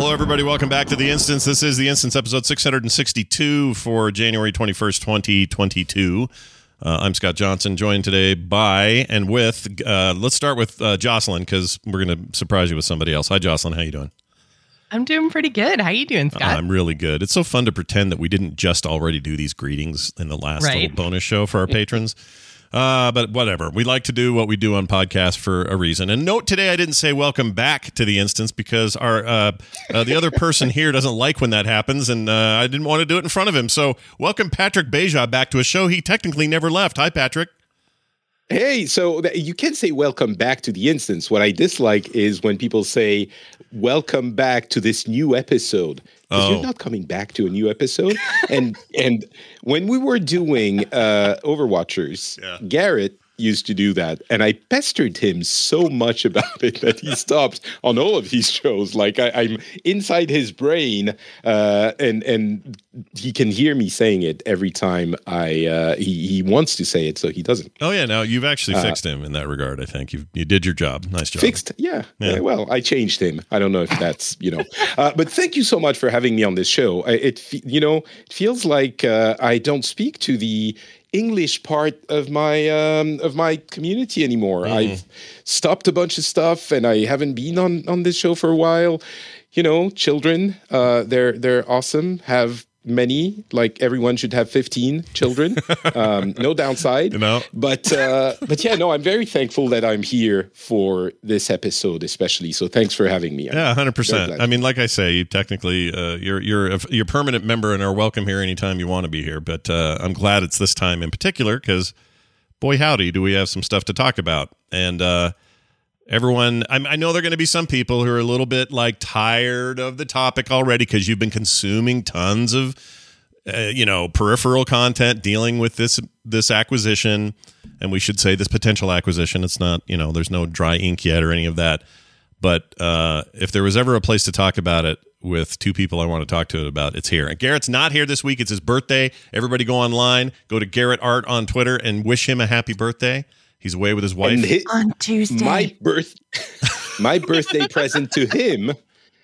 Hello, everybody. Welcome back to The Instance. This is The Instance, episode 662 for January 21st, 2022. Uh, I'm Scott Johnson, joined today by and with, uh, let's start with uh, Jocelyn because we're going to surprise you with somebody else. Hi, Jocelyn. How you doing? I'm doing pretty good. How you doing, Scott? I'm really good. It's so fun to pretend that we didn't just already do these greetings in the last Right. little bonus show for our patrons. Uh, but whatever. We like to do what we do on podcasts for a reason. And note today, I didn't say welcome back to the instance because our uh, uh, the other person here doesn't like when that happens, and uh, I didn't want to do it in front of him. So welcome Patrick Beja back to a show he technically never left. Hi, Patrick. Hey, so you can say welcome back to the instance. What I dislike is when people say welcome back to this new episode. Because Oh. you're not coming back to a new episode. and and when we were doing uh Overwatchers, Yeah. Garrett used to do that. And I pestered him so much about it that he stopped on all of these shows. Like I, I'm inside his brain, uh, and and he can hear me saying it every time I uh, he he wants to say it, so he doesn't. Oh yeah, now you've actually Uh, fixed him in that regard. I think you you did your job. Nice job. Fixed, yeah. Yeah. Uh, well, I changed him. I don't know if that's you know, uh, but thank you so much for having me on this show. It you know it feels like uh, I don't speak to the English part of my um, of my community anymore. I've stopped a bunch of stuff, and I haven't been on on this show for a while. You know, children, uh, they're they're awesome. Have many like everyone should have 15 children um, no downside You know? but uh, but yeah, no, I'm very thankful that I'm here for this episode, especially. So thanks for having me. Yeah, 100% I mean, like I say, you technically uh, you're you're a, you're a permanent member and are welcome here anytime you want to be here. But uh, I'm glad it's this time in particular because, boy, howdy, do we have some stuff to talk about. And uh, everyone, I, I know there are going to be some people who are a little bit like tired of the topic already because you've been consuming tons of uh, you know peripheral content dealing with this this acquisition and we should say this potential acquisition it's not you know there's no dry ink yet or any of that but uh, if there was ever a place to talk about it with two people I want to talk to it about, it's here. And Garrett's not here this week. It's his birthday. Everybody go online, go to Garrett Art on Twitter and wish him a happy birthday. He's away with his wife. And hi- On Tuesday. my birth, my birthday present to him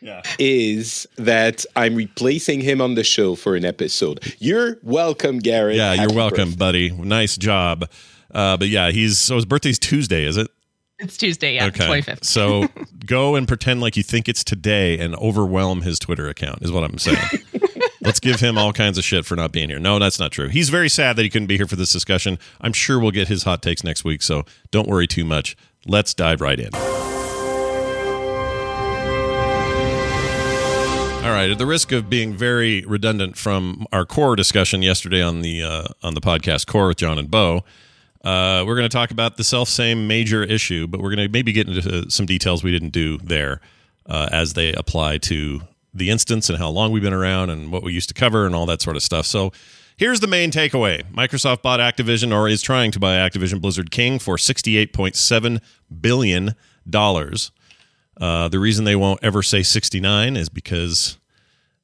yeah. is that I'm replacing him on the show for an episode. You're welcome, Garrett. Yeah, you're welcome, birthday. buddy. Nice job. Uh, but yeah, he's so his birthday's Tuesday, is it? It's Tuesday, yeah, Okay. 25th. so go and pretend like you think it's today and overwhelm his Twitter account, is what I'm saying. Let's give him all kinds of shit for not being here. No, that's not true. He's very sad that he couldn't be here for this discussion. I'm sure we'll get his hot takes next week, so don't worry too much. Let's dive right in. All right, at the risk of being very redundant from our core discussion yesterday on the uh, on the podcast core with John and Bo, uh, we're going to talk about the self same major issue, but we're going to maybe get into some details we didn't do there uh, as they apply to the instance and how long we've been around and what we used to cover and all that sort of stuff. So here's the main takeaway Microsoft bought Activision or is trying to buy Activision Blizzard King for $68.7 billion. Uh, the reason they won't ever say 69 is because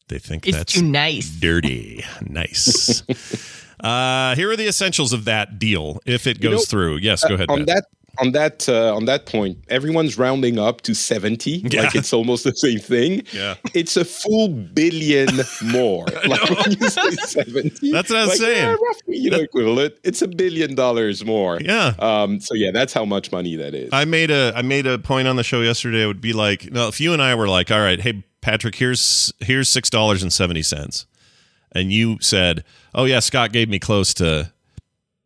they think It's that's too nice. dirty. Nice. uh, here are the essentials of that deal if it You goes know, through. Yes, go ahead. on Ben. that on that uh, on that point, everyone's rounding up to seventy, Yeah. like it's almost the same thing. Yeah. It's a full billion more. like when you say seventy, That's what I was like, saying. Yeah, roughly, you know, equivalent. It's a billion dollars more. Yeah. Um. So yeah, that's how much money that is. I made a I made a point on the show yesterday. It would be like, no, if you and I were like, all right, hey Patrick, here's here's six dollars and seventy cents, and you said, oh yeah, Scott gave me close to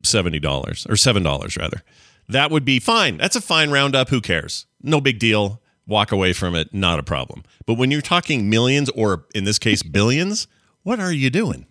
seventy dollars or seven dollars rather. That would be fine. That's a fine roundup. Who cares? No big deal. walk away from it, not a problem. But when you're talking millions or in this case billions, what are you doing?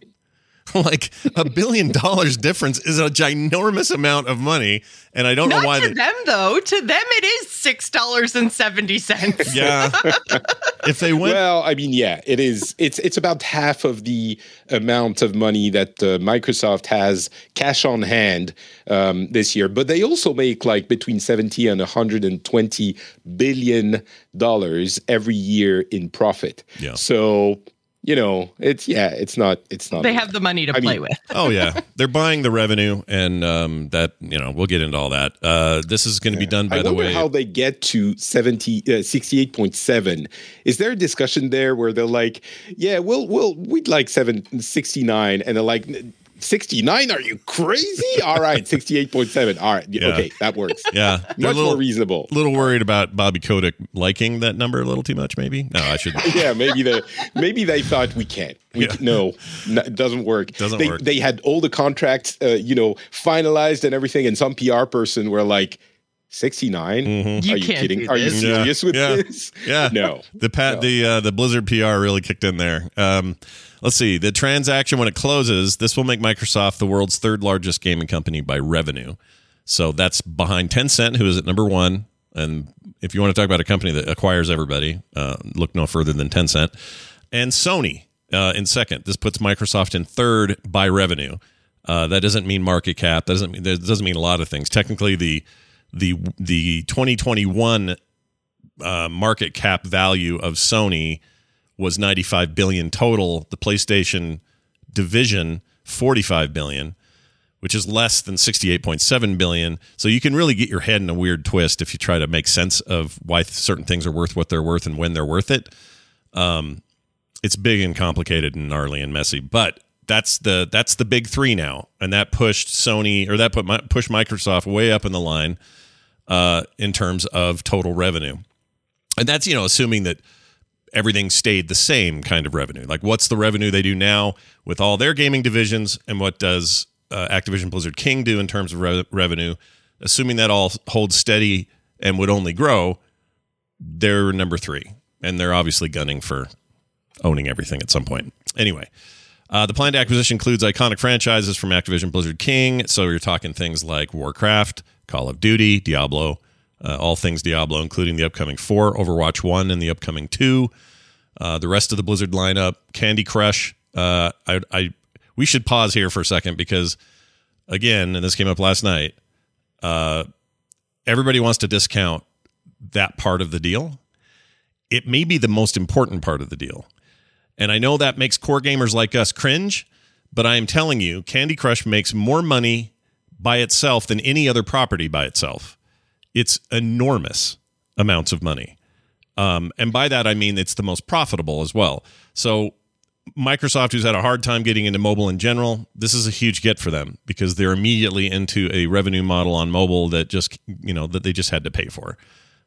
like a billion dollars difference is a ginormous amount of money, and I don't Not know why to they. them though. To them, it is six dollars and seventy cents. Yeah, if they went, Well, I mean, yeah, it is. It's it's about half of the amount of money that uh, Microsoft has cash on hand um, this year, but they also make like between seventy and one hundred and twenty billion dollars every year in profit. Yeah. So you know, it's yeah, it's not it's not. They have the money to I play mean- with. oh yeah, they're buying the revenue, and um, that you know we'll get into all that. Uh, this is going to be done by I the way. how they get to 70 uh, 68.7 is there a discussion there where they're like yeah we'll we'll we'd like 7 69 and they're like 69 are you crazy all right 68.7 all right Yeah. okay that works yeah, much little, more reasonable A little worried about Bobby Kotick liking that number a little too much. Maybe no, I shouldn't. yeah maybe they maybe they thought we can't we Yeah. no, no it doesn't work Doesn't they, work. they had all the contracts uh, you know finalized and everything and some pr person were like 69 You are you kidding are you this. Yeah. serious with Yeah. this Yeah. no The pat the uh, the Blizzard PR really kicked in there. Um, let's see the transaction when it closes. This will make Microsoft the world's third largest gaming company by revenue. So that's behind Tencent, who is at number one. And if you want to talk about a company that acquires everybody, uh, look no further than Tencent and Sony uh, in second. This puts Microsoft in third by revenue. Uh, that doesn't mean market cap. That doesn't mean that doesn't mean a lot of things. Technically, the the the 2021 uh, market cap value of Sony was 95 billion total. The PlayStation division 45 billion, which is less than 68.7 billion. So you can really get your head in a weird twist if you try to make sense of why certain things are worth what they're worth and when they're worth it. Um, it's big and complicated and gnarly and messy, but that's the that's the big three now, and that pushed Sony or that put my, pushed Microsoft way up in the line uh, in terms of total revenue, and that's you know assuming that everything stayed the same kind of revenue. Like, what's the revenue they do now with all their gaming divisions, and what does uh, Activision Blizzard King do in terms of re- revenue? Assuming that all holds steady and would only grow, they're number three, and they're obviously gunning for owning everything at some point. Anyway, uh, the planned acquisition includes iconic franchises from Activision Blizzard King. So you're talking things like Warcraft, Call of Duty, Diablo, uh, all things Diablo, including the upcoming four, Overwatch 1, and the upcoming two. Uh, the rest of the Blizzard lineup, Candy Crush. Uh, I, I, we should pause here for a second because, again, and this came up last night, uh, everybody wants to discount that part of the deal. It may be the most important part of the deal. And I know that makes core gamers like us cringe, but I am telling you, Candy Crush makes more money by itself than any other property by itself. It's enormous amounts of money. Um, and by that, I mean it's the most profitable as well. So, Microsoft, who's had a hard time getting into mobile in general, this is a huge get for them because they're immediately into a revenue model on mobile that just, you know, that they just had to pay for.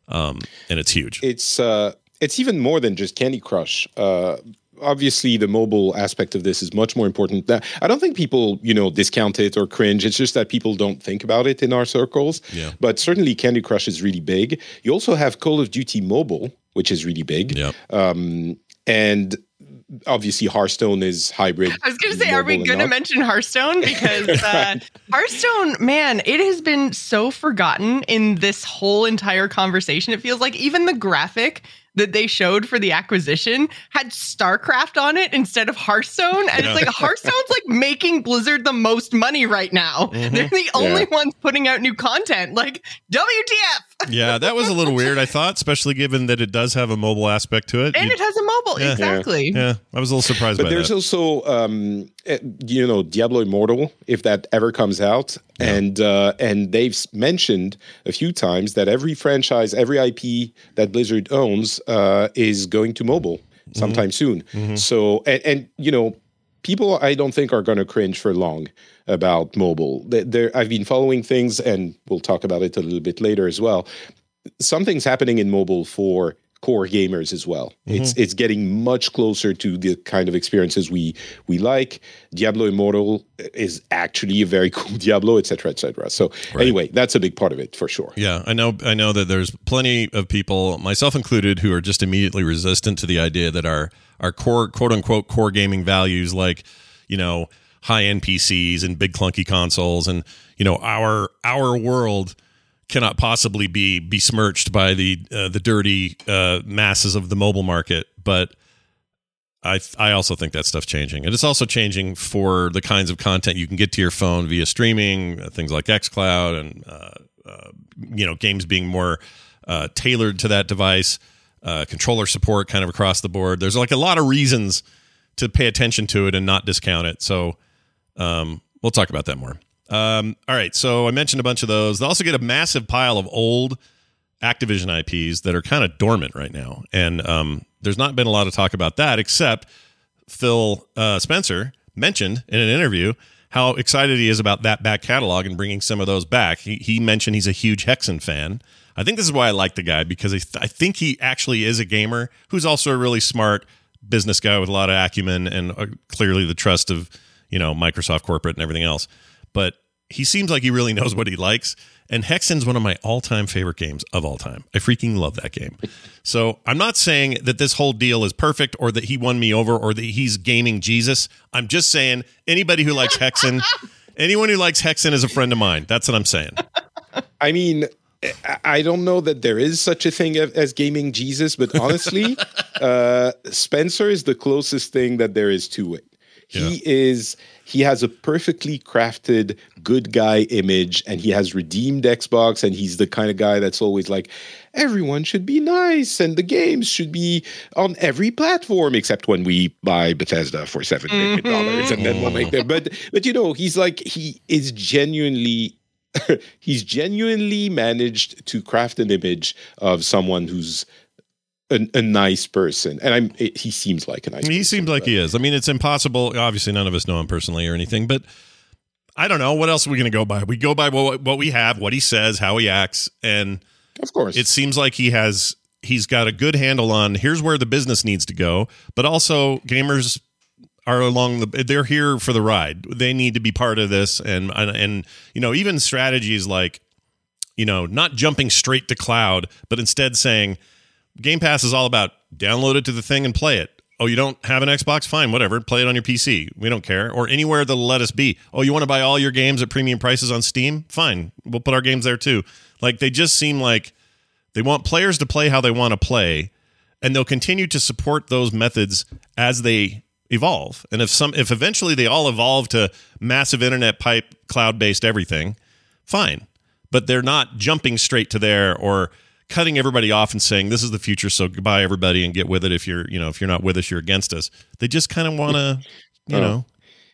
Um, and it's huge. it's uh it's even more than just Candy Crush. Uh, obviously, the mobile aspect of this is much more important. That I don't think people, you know, discount it or cringe. It's just that people don't think about it in our circles. Yeah. But certainly, Candy Crush is really big. You also have Call of Duty Mobile, which is really big. Yep. Um, and obviously, Hearthstone is hybrid. I was going to say, are we going to mention Hearthstone? Because uh, Hearthstone, man, it has been so forgotten in this whole entire conversation. It feels like even the graphic that they showed for the acquisition had StarCraft on it instead of Hearthstone. And Yeah. it's like Hearthstone's like making Blizzard the most money right now. Mm-hmm. They're the only ones putting out new content. Like, WTF? Yeah, that was a little weird, I thought, especially given that it does have a mobile aspect to it. And You- it has a mobile. Yeah. Exactly. yeah, I was a little surprised But by there's that. also, um, eh, you know, Diablo Immortal, if that ever comes out, and uh, and they've mentioned a few times that every franchise, every IP that Blizzard owns, uh, is going to mobile sometime soon. So, and, and you know, people I don't think are going to cringe for long about mobile. There- I've been following things, and we'll talk about it a little bit later as well. Something's happening in mobile for core gamers as well. Mm-hmm. It's it's getting much closer to the kind of experiences we we like. Diablo Immortal is actually a very cool Diablo, etc., etc. So Right. anyway, that's a big part of it for sure. Yeah, I know. I know that there's plenty of people, myself included, who are just immediately resistant to the idea that our our core, quote unquote, core gaming values, like you know, high end PCs and big clunky consoles, and you know, our our world cannot possibly be besmirched by the uh, the dirty uh, masses of the mobile market. But I I also think that stuff's changing, and it's also changing for the kinds of content you can get to your phone via streaming, uh, things like XCloud, and uh, uh, you know games being more uh, tailored to that device, controller support kind of across the board. There's like a lot of reasons to pay attention to it and not discount it. So um, we'll talk about that more. Um, all right, so I mentioned a bunch of those. They also get a massive pile of old Activision IPs that are kind of dormant right now, and um, there's not been a lot of talk about that, except Phil uh, Spencer mentioned in an interview how excited he is about that back catalog and bringing some of those back. He, he mentioned he's a huge Hexen fan. I think this is why I like the guy because I, th- I think he actually is a gamer who's also a really smart business guy with a lot of acumen and uh, clearly the trust of you know Microsoft corporate and everything else. But he seems like he really knows what he likes. And Hexen's one of my all-time favorite games of all time. I freaking love that game. So I'm not saying that this whole deal is perfect or that he won me over or that he's gaming Jesus. I'm just saying anybody who likes Hexen, anyone who likes Hexen is a friend of mine. That's what I'm saying. I mean, I- I don't know that there is such a thing as- as gaming Jesus, but honestly, uh, Spencer is the closest thing that there is to it. He is he has a perfectly crafted good guy image and he has redeemed Xbox and he's the kind of guy that's always like everyone should be nice and the games should be on every platform except when we buy Bethesda for 7 million mm-hmm. dollars and then we'll make them. But but you know he's like he is genuinely he's genuinely managed to craft an image of someone who's a, a nice person, and I'm. It, he seems like a nice. He person, seems like but- he is. I mean, it's impossible. Obviously, none of us know him personally or anything, but I don't know. What else are we going to go by? We go by what, what we have, what he says, how he acts, and Of course, it seems like he has he's got a good handle on here's where the business needs to go but also gamers are along the they're here for the ride they need to be part of this and and, and you know even strategies like you know not jumping straight to cloud but instead saying game pass is all about download it to the thing and play it. Oh you don't have an xbox? Fine whatever. Play it on your pc we don't care. Or anywhere that'll let us be. Oh you want to buy all your games at premium prices on steam? Fine. We'll put our games there too. Like they just seem like they want players to play how they want to play, and they'll continue to support those methods as they evolve. And if some, if eventually they all evolve to massive internet pipe, cloud based everything, fine. But they're not jumping straight to there or cutting everybody off and saying this is the future, so goodbye everybody and get with it. If you're, you know, if you're not with us, you're against us. They just kind of want to, you Oh. know,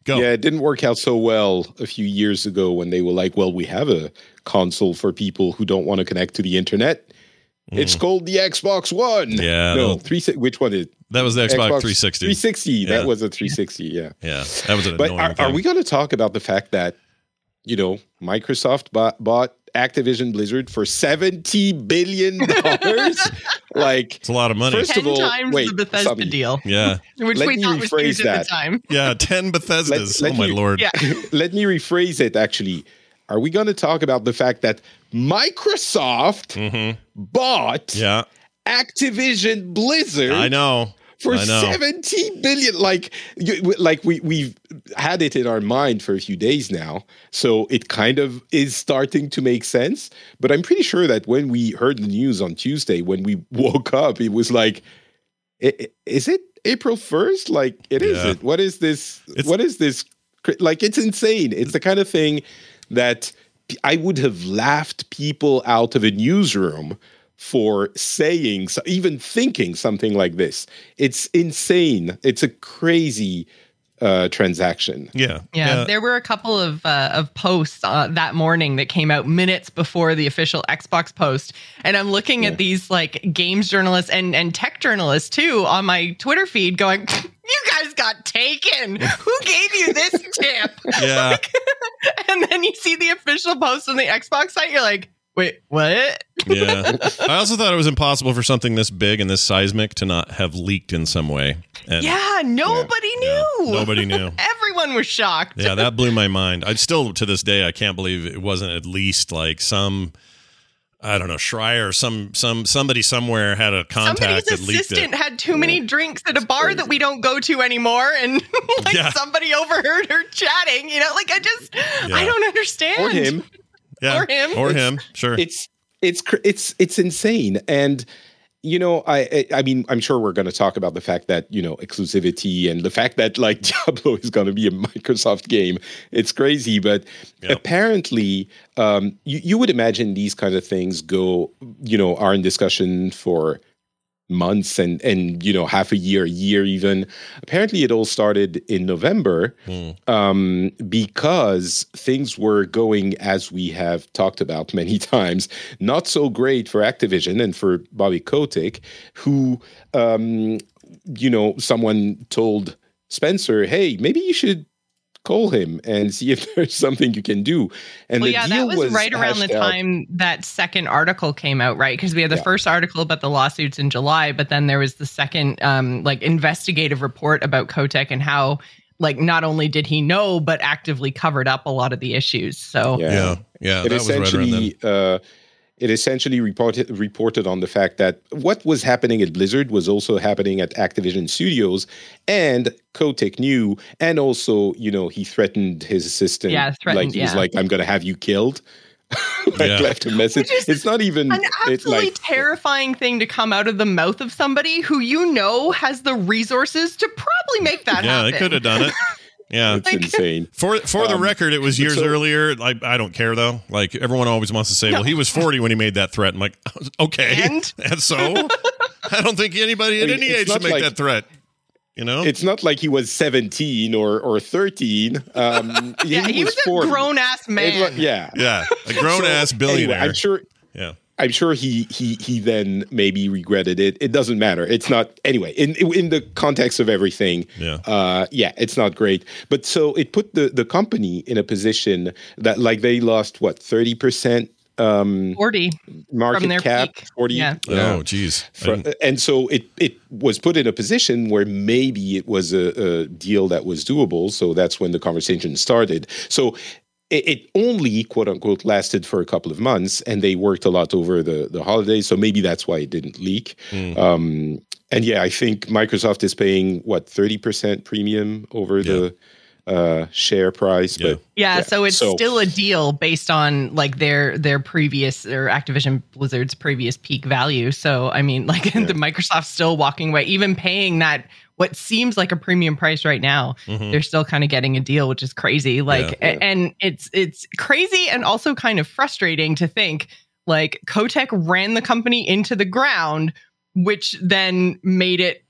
go. Yeah, it didn't work out so well a few years ago when they were like, "Well, we have a console for people who don't want to connect to the internet. It's called the Xbox One." Mm. Yeah, no, three. Which one is That was the Xbox, 360. 360. Yeah. That was a 360. Yeah. Yeah, that was an But annoying are, are we going to talk about the fact that you know Microsoft bought, bought Activision Blizzard for seventy billion dollars? like, it's a lot of money. First- Ten of all, times wait, the Bethesda Sami. deal, yeah, which Let we me thought was rephrase huge at that. the time. yeah, ten Bethesdas. let oh my me- lord. Yeah. let me rephrase it. Actually, are we going to talk about the fact that Microsoft Mhm. bought Yeah, Activision Blizzard? I know. For I know. 70 billion like you- like we we've had it in our mind for a few days now so it kind of is starting to make sense but i'm pretty sure that when we heard the news on tuesday when we woke up it was like is it april 1st like it is Yeah. it what is this It's- what is this like it's insane it's the kind of thing that i would have laughed people out of a newsroom for saying even thinking something like this. It's insane. It's a crazy uh transaction. Yeah, Yeah, there were a couple of uh, of posts uh, that morning that came out minutes before the official Xbox post, and I'm looking at these like games journalists and and tech journalists too on my Twitter feed, going, "You guys got taken. Who gave you this tip?" yeah. and then you see the official post on the Xbox site, you're like, Wait, what? Yeah. I also thought it was impossible for something this big and this seismic to not have leaked in some way. And yeah, nobody yeah, knew. nobody knew. Everyone was shocked. Yeah, that blew my mind. I still to this day I can't believe it wasn't at least like some I don't know, Schreier, some some somebody somewhere had a contact Somebody's that leaked assistant it. had too many drinks at a bar crazy. that we don't go to anymore, and like Yeah. somebody overheard her chatting. You know, like I just, Yeah. I don't understand. or him. Yeah. or him. Or It's- him. Sure. it's it's it's it's insane and you know i I- mean i'm sure we're going to talk about the fact that you know exclusivity and the fact that like diablo is going to be a microsoft game it's crazy but Yep. apparently um you, you would imagine these kind of things go you know are in discussion for months and and you know half a year a year even apparently it all started in november Hmm. um, because things were going as we have talked about many times, not so great for Activision and for Bobby Kotick, who, um, you know, someone told Spencer, "Hey, maybe you should." Call him and see if there's something you can do. And well, the yeah, deal that was, right around the hashed out- time that second article came out, right? Because we had the Yeah. first article about the lawsuits in July, but then there was the second, um, like investigative report about Kotick and how, like, not only did he know, but actively covered up a lot of the issues. So, yeah. Yeah. it that was right around then. uh, it essentially reported reported on the fact that what was happening at Blizzard was also happening at Activision Studios, and Kotick knew, and also you know he threatened his assistant. Yeah, threatened, like he was like, "I'm going to have you killed." like Yeah. left a message. Which is It's not even an it's absolutely like terrifying thing to come out of the mouth of somebody who you know has the resources to probably make that Yeah, happen. Yeah, they could have done it. Yeah. it's insane. For for the Um, record, it was years so- earlier. I, I don't care though. Like everyone always wants to say, "Well, he was 40 when he made that threat." I'm like, okay, And? so I don't think anybody at I mean, any age should make like- that threat. You know? It's not like he was 17 or or 13. Um, yeah, he, was, a grown ass man. wa- yeah, yeah, a grown So, ass billionaire. Anyway, I'm sure yeah, I'm sure he he he then maybe regretted it. It doesn't matter. It's not anyway. In in the context of everything, Yeah. uh, yeah, it's not great. But so it put the the company in a position that like they lost what thirty percent um 40 market their cap, peak. forty. Yeah. Oh, geez. I and so it it was put in a position where maybe it was a, a deal that was doable. So that's when the conversation started. So it, it only quote unquote lasted for a couple of months, and they worked a lot over the the holidays. So maybe that's why it didn't leak. Hmm. Um, and yeah, I think Microsoft is paying what thirty percent premium over the uh, share price. Yeah. But Yeah, Yeah, so it's so- still a deal based on like their their previous or Activision Blizzard's previous peak value. So I mean, like the Microsoft still walking away, even paying that what seems like a premium price right now. Mhm. They're still kind of getting a deal, which is crazy. Like, Yeah. a- and it's it's crazy and also kind of frustrating to think like Kotick ran the company into the ground, which then made it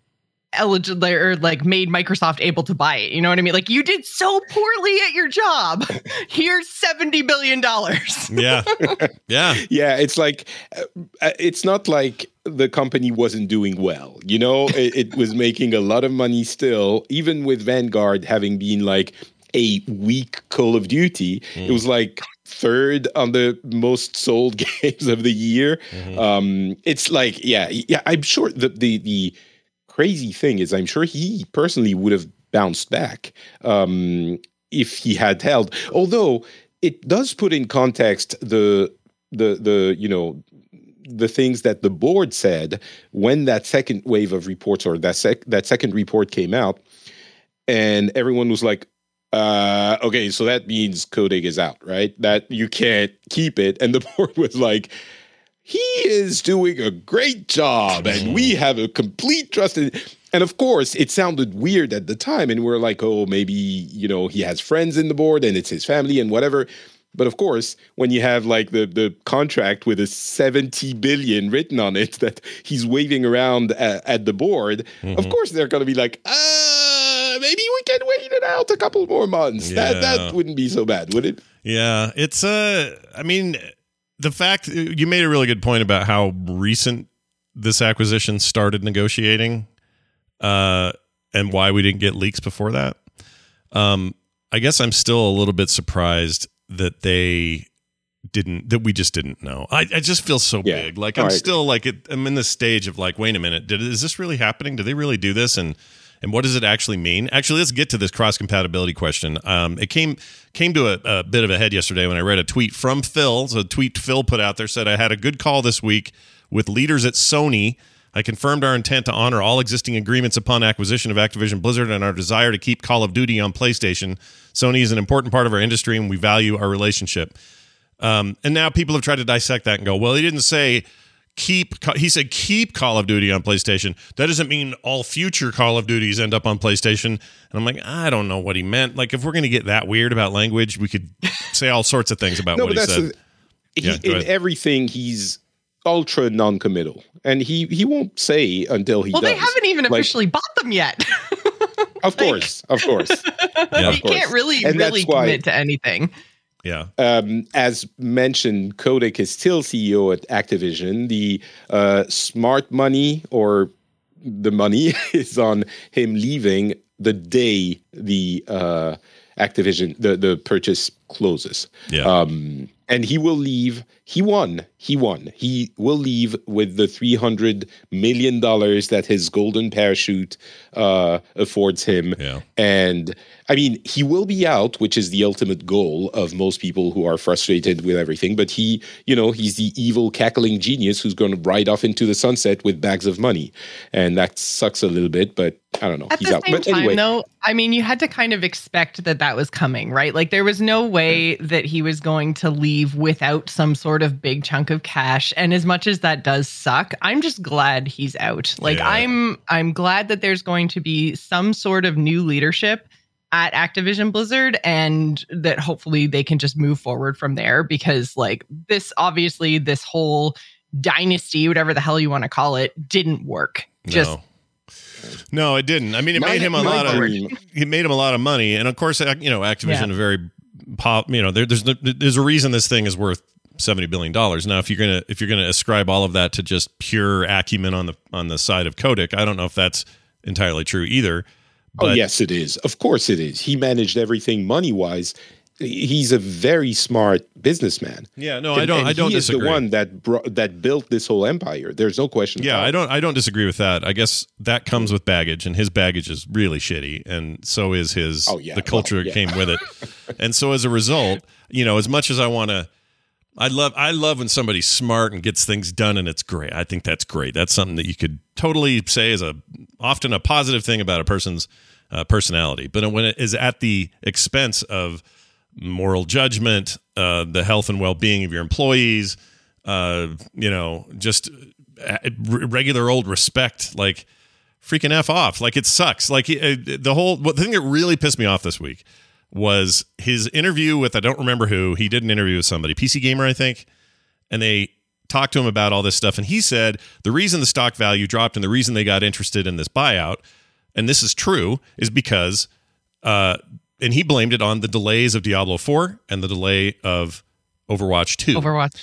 eligible or like made Microsoft able to buy it. You know what I mean? Like you did so poorly at your job. Here's 70 billion dollars. yeah, yeah, yeah, it's like uh, it's not like the company wasn't doing well. You know, it, it was making a lot of money still, even with Vanguard having been like a weak Call of Duty. It was like third on the most sold games of the year. Um, it's like, yeah, yeah. I'm sure the the the crazy thing is, I'm sure he personally would have bounced back um, if he had held. Although it does put in context the the the you know the things that the board said when that second wave of reports or that sec- that second report came out, and everyone was like, uh, "Okay, so that means Kotick is out, right? That you can't keep it." And the board was like. He is doing a great job, and we have a complete trust in. And of course, it sounded weird at the time, and we're like, "Oh, maybe you know he has friends in the board, and it's his family, and whatever." But of course, when you have like the the contract with a 70 billion written on it that he's waving around at, at the board, of course they're going to be like, uh, maybe we can wait it out a couple more months. That that wouldn't be so bad, would it? yeah. It's uh, I mean, the fact you made a really good point about how recent this acquisition started negotiating, uh, and why we didn't get leaks before that. Um, I guess I'm still a little bit surprised that they didn't that we just didn't know. I, I just feel so Yeah. big. Like I'm right. still like it, I'm in this stage of like, wait a minute, did is this really happening? Do they really do this? And and what does it actually mean? Actually, let's get to this cross compatibility question. Um, it came came to a, a bit of a head yesterday when I read a tweet from Phil. So a tweet Phil put out there said, "I had a good call this week with leaders at Sony." I confirmed our intent to honor all existing agreements upon acquisition of Activision Blizzard and our desire to keep Call of Duty on PlayStation. Sony is an important part of our industry and we value our relationship. Um, and now people have tried to dissect that and go, well, he didn't say keep, he said keep Call of Duty on PlayStation. That doesn't mean all future Call of Duties end up on PlayStation. And I'm like, I don't know what he meant. Like, if we're going to get that weird about language, we could say all sorts of things about No, what he said. the- he, Yeah, in ahead. everything he's ultra non-committal, and he he won't say until he Well, does. they haven't even Like, officially bought them yet. Of course, of course. Yeah. he can't really, And that's really why- commit to anything. Yeah. um, as mentioned, Kotick is still CEO at Activision. The uh, smart money or the money is on him leaving the day the uh, Activision the the purchase closes. Yeah. Um, and he will leave. He won. He won. He will leave with the three hundred million dollars that his golden parachute uh, affords him. Yeah. And I mean, he will be out, which is the ultimate goal of most people who are frustrated with everything. But he, you know, he's the evil cackling genius who's going to ride off into the sunset with bags of money, and that sucks a little bit. But I don't know. At he's the out. same but time, anyway, though, I mean, you had to kind of expect that that was coming, right? Like, there was no way that he was going to leave without some sort of big chunk of cash. And as much as that does suck, I'm just glad he's out. Like, Yeah. I'm, I'm glad that there's going to be some sort of new leadership at Activision Blizzard and that hopefully they can just move forward from there because like this obviously this whole dynasty whatever the hell you want to call it didn't work just no. No, it didn't. I mean, it My- made him a lot of dream- it made him a lot of money, and of course, you know, Activision Yeah. a very pop. You know, there, there's there's a reason this thing is worth seventy billion dollars. Now, if you're gonna if you're gonna ascribe all of that to just pure acumen on the on the side of Kotick, I don't know if that's entirely true either. oh But yes, it is. Of course, it is. He managed everything money wise. He's a very smart businessman. yeah, no, I don't. and I don't he is disagree. the one that brought, that built this whole empire. There's no question. Yeah, I don't I don't disagree with that. I guess that comes with baggage and his baggage is really shitty and so is his Oh, yeah. the culture Well, yeah. came with it. and so as a result, you know, as much as I want to I love I love when somebody's smart and gets things done and it's great. I think that's great. That's something that you could totally say is a often a positive thing about a person's uh, personality. But when it is at the expense of moral judgment, uh, the health and well-being of your employees, uh, you know, just uh, regular old respect, like freaking f off. Like it sucks. Like the whole the thing that really pissed me off this week was his interview with I don't remember who. He did an interview with somebody, PC Gamer, I think, and they talked to him about all this stuff. And he said the reason the stock value dropped and the reason they got interested in this buyout, and this is true, is because uh, and he blamed it on the delays of Diablo 4 and the delay of Overwatch 2. overwatch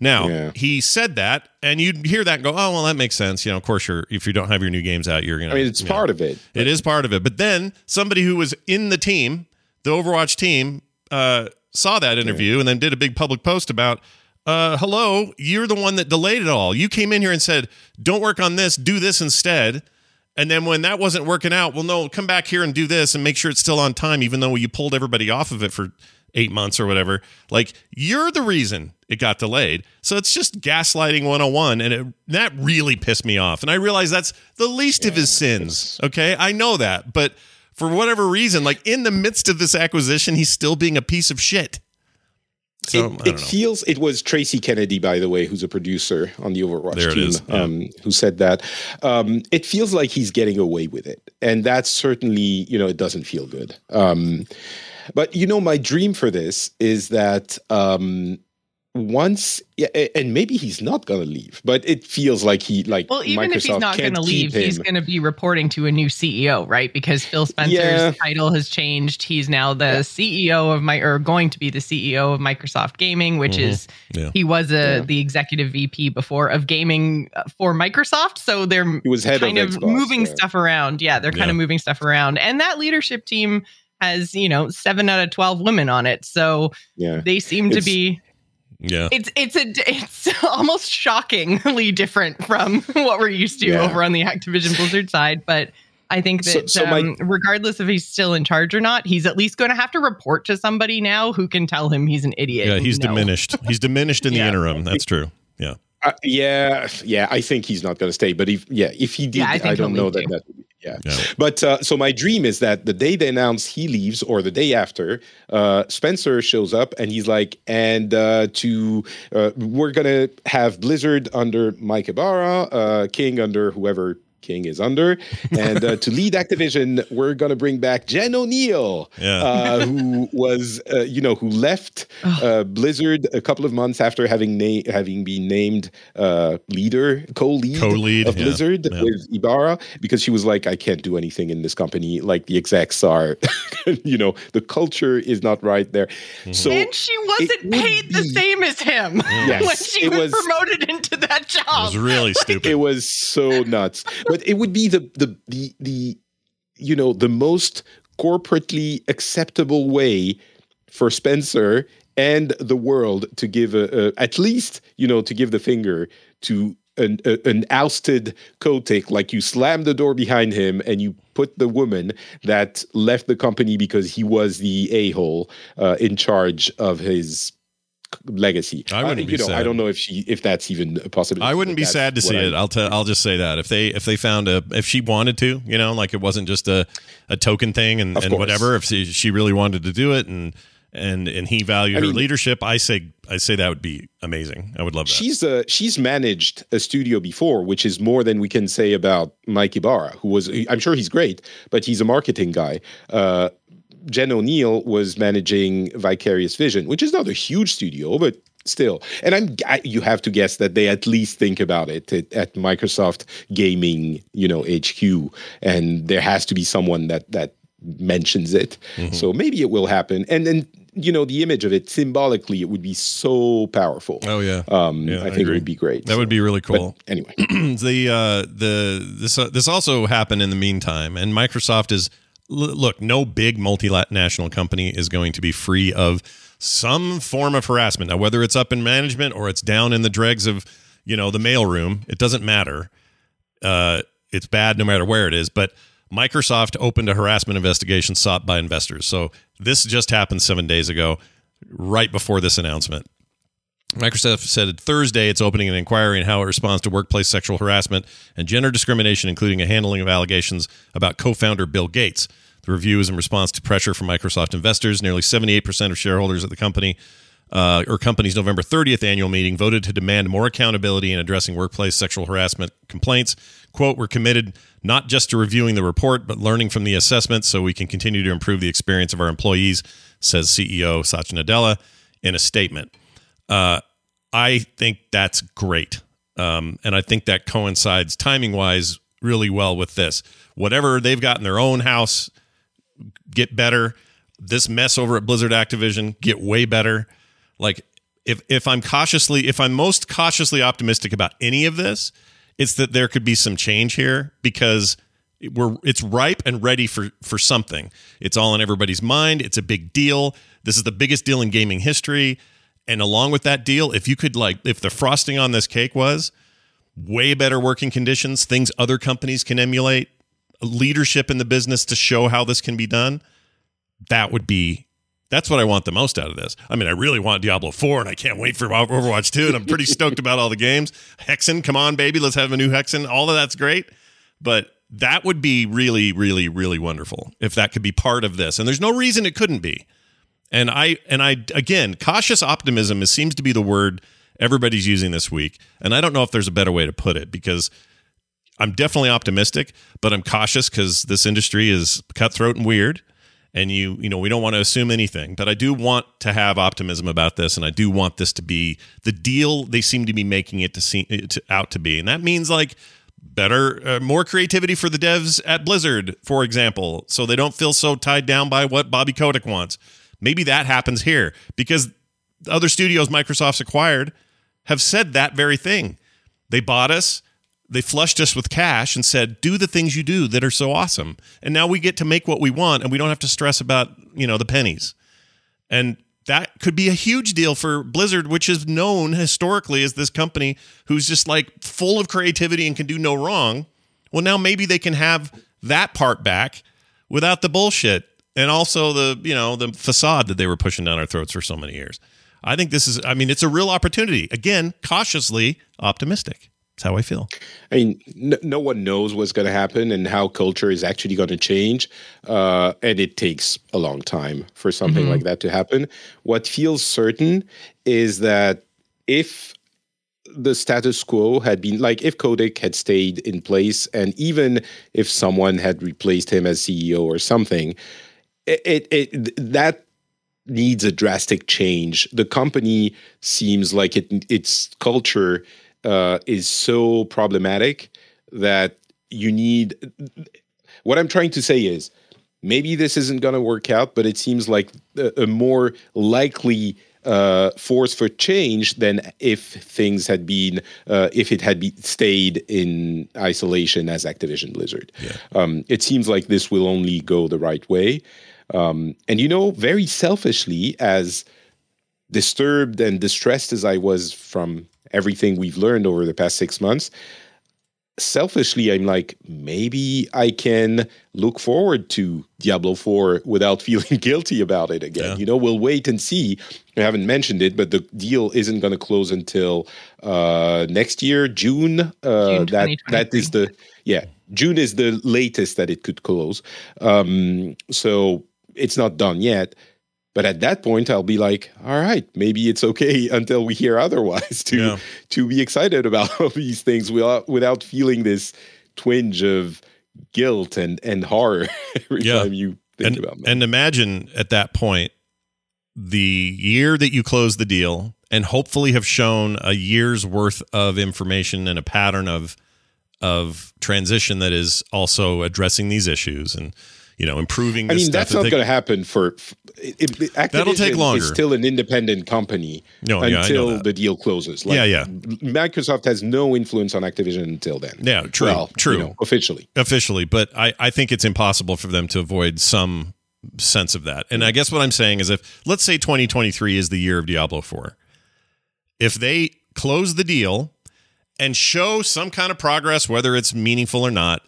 Now Yeah. he said that, and you'd hear that and go, "Oh, well, that makes sense." You know, of course, you're if you don't have your new games out, you're gonna. I mean, it's you know, part of it. It is part of it. But then somebody who was in the team, the Overwatch team, uh, saw that interview and then did a big public post about. Uh, hello, you're the one that delayed it all. You came in here and said, "Don't work on this, do this instead." And then when that wasn't working out, well, no, come back here and do this and make sure it's still on time, even though you pulled everybody off of it for eight months or whatever. Like you're the reason it got delayed. So it's just gaslighting 101. And it, that really pissed me off. And I realize that's the least of his sins. Okay. I know that. But for whatever reason, like in the midst of this acquisition, he's still being a piece of shit. So it, it feels it was Tracy Kennedy, by the way, who's a producer on the Overwatch There team, yeah. um, who said that. Um, it feels like he's getting away with it, and that's certainly you know it doesn't feel good. Um, but you know, my dream for this is that um, once, yeah, and maybe he's not going to leave, but it feels like he like well even Microsoft if he's not going to leave keep he's going to be reporting to a new ceo right because phil spencer's Yeah. title has changed he's now the ceo of my or going to be the ceo of microsoft gaming which is Mm-hmm. Yeah. he was a Yeah. the executive vp before of gaming uh, for microsoft so they're He was head kind of of, Xbox, moving yeah. stuff around. Yeah, they're kind Yeah. of moving stuff around. And that leadership team has, you know, seven out of 12 women on it. So yeah. they seem to be Yeah. It's it's a it's almost shockingly different from what we're used to Yeah. over on the Activision Blizzard side, but I think that so my- um, regardless if he's still in charge or not, he's at least going to have to report to somebody now who can tell him he's an idiot. Yeah, he's No. diminished. He's diminished in the Yeah. interim. That's true. Yeah. Uh, yeah, yeah, I think he's not going to stay. But if yeah, if he did, Yeah, I I, don't know leave that. too. that yeah. Yeah. But uh, so my dream is that the day they announce he leaves, or the day after, uh, Spencer shows up and he's like, and uh, to uh, we're gonna have Blizzard under Mike Ibarra, uh, King under whoever. King is under, and uh, to lead Activision, we're gonna bring back Jen Oneal, Yeah. uh, who was, uh, you know, who left uh, Blizzard a couple of months after having na- having been named uh, leader, co-lead, Co-lead, of yeah, Blizzard yeah. with Ibarra, because she was like, I can't do anything in this company. Like the execs are, you know, the culture is not right there. Mm-hmm. So and she wasn't would paid the same as him Yes, when she was, was- promoted into that job. It was really stupid. it was so nuts. But it would be the the the the you know the most corporately acceptable way for Spencer and the world to give a, a at least you know to give the finger to an, a, an ousted Kotick, like you slam the door behind him and you put the woman that left the company because he was the a hole uh, in charge of his legacy. I wouldn't Uh, be you know, sad. I don't know if she if that's even a possibility. I wouldn't be sad to see I- it. I'll tell. I'll just say that if they if they found a if she wanted to, you know, like it wasn't just a, a token thing and, and whatever. If she, she really wanted to do it and and and he valued I her mean- leadership, I say I say that would be amazing. I would love that. She's uh, she's managed a studio before, which is more than we can say about Mike Ibarra, who was I'm sure he's great, but he's a marketing guy. Uh, Jen Oneal was managing Vicarious Vision, which is not a huge studio, but still. And I'm I, you have to guess that they at least think about it at, at Microsoft Gaming, you know, HQ, and there has to be someone that that mentions it. Mm-hmm. So maybe it will happen, and then. You know the image of it symbolically, it would be so powerful. oh yeah, Um, Yeah, I I think it would be great. that would be really But cool. anyway, the uh, the this uh, this also happened in the meantime, and Microsoft is look. No big multinational company is going to be free of some form of harassment. Now, whether it's up in management or it's down in the dregs of you know the mailroom, it doesn't matter. Uh, it's bad no matter where it is, but. Microsoft opened a harassment investigation sought by investors. So this just happened seven days ago, right before this announcement. Microsoft said Thursday it's opening an inquiry into how it responds to workplace sexual harassment and gender discrimination, including a handling of allegations about co founder Bill Gates. The review is in response to pressure from Microsoft investors. Nearly 78% of shareholders at the company uh, or company's November 30th annual meeting voted to demand more accountability in addressing workplace sexual harassment complaints. Quote, we're committed not just to reviewing the report, but learning from the assessment so we can continue to improve the experience of our employees, says CEO Satya Nadella in a statement. Uh, I think that's great. Um, and I think that coincides timing wise really well with this. Whatever they've got in their own house, get better. This mess over at Blizzard Activision, get way better. Like if if I'm cautiously if I'm most cautiously optimistic about any of this, it's that there could be some change here because we're it's ripe and ready for for something. It's all in everybody's mind. It's a big deal. This is the biggest deal in gaming history. And along with that deal, if you could like if the frosting on this cake was way better working conditions, things other companies can emulate, leadership in the business to show how this can be done, that would be that's what I want the most out of this. I mean, I really want Diablo 4 and I can't wait for Overwatch 2 and I'm pretty stoked about all the games. Hexen, come on baby, let's have a new Hexen. All of that's great, but that would be really really really wonderful if that could be part of this. And there's no reason it couldn't be. And I and I again, cautious optimism is, seems to be the word everybody's using this week. And I don't know if there's a better way to put it because I'm definitely optimistic, but I'm cautious because this industry is cutthroat and weird. And you, you know, we don't want to assume anything, but I do want to have optimism about this, and I do want this to be the deal they seem to be making it to see to, out to be, and that means like better, uh, more creativity for the devs at Blizzard, for example, so they don't feel so tied down by what Bobby Kotick wants. Maybe that happens here because the other studios Microsoft's acquired have said that very thing. They bought us, they flushed us with cash and said, "Do the things you do that are so awesome." And now we get to make what we want and we don't have to stress about, you know, the pennies. And that could be a huge deal for Blizzard, which is known historically as this company who's just like full of creativity and can do no wrong. Well, now maybe they can have that part back without the bullshit and also the you know the facade that they were pushing down our throats for so many years. I think this is. I mean, it's a real opportunity. Again, cautiously optimistic. That's how I feel. I mean, no, no one knows what's going to happen and how culture is actually going to change, uh, and it takes a long time for something mm-hmm. like that to happen. What feels certain is that if the status quo had been like if Kotick had stayed in place, and even if someone had replaced him as CEO or something, it, it, it that needs a drastic change. The company seems like it its culture uh, is so problematic that you need. What I'm trying to say is maybe this isn't going to work out, but it seems like a, a more likely uh, force for change than if things had been uh, if it had be stayed in isolation as Activision Blizzard. Yeah. Um, it seems like this will only go the right way. Um, and you know, very selfishly, as disturbed and distressed as I was from everything we've learned over the past six months, selfishly, I'm like, maybe I can look forward to Diablo 4 without feeling guilty about it again. Yeah. You know, we'll wait and see. I haven't mentioned it, but the deal isn't going to close until uh, next year, June. Uh, June that that is the yeah, June is the latest that it could close. Um, so it's not done yet. But at that point, I'll be like, all right, maybe it's okay until we hear otherwise to yeah. to be excited about all these things without without feeling this twinge of guilt and and horror every yeah. time you think and, about And imagine at that point the year that you close the deal and hopefully have shown a year's worth of information and a pattern of of transition that is also addressing these issues and you know, improving. I mean, that's not going to happen for. It, Activision That'll take longer. Is still an independent company no, until yeah, the deal closes. Like, yeah, yeah. Microsoft has no influence on Activision until then. Yeah, true, well, true. You know, officially, officially, but I, I think it's impossible for them to avoid some sense of that. And I guess what I'm saying is, if let's say 2023 is the year of Diablo 4, if they close the deal and show some kind of progress, whether it's meaningful or not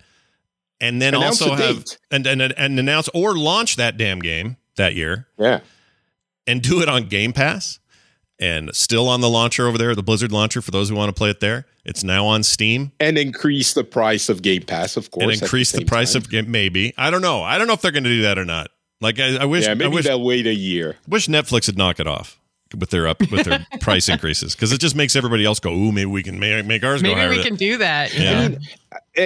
and then announce also have and, and and announce or launch that damn game that year. Yeah. And do it on Game Pass and still on the launcher over there, the Blizzard launcher for those who want to play it there. It's now on Steam. And increase the price of Game Pass, of course. And increase the, the, price time. of game maybe. I don't know. I don't know if they're going to do that or not. Like I, I wish Yeah, maybe I wish, they'll wait a year. Wish Netflix would knock it off with their up with their price increases because it just makes everybody else go, "Ooh, maybe we can make, make ours maybe go higher." Maybe we can do that. Yeah. I mean,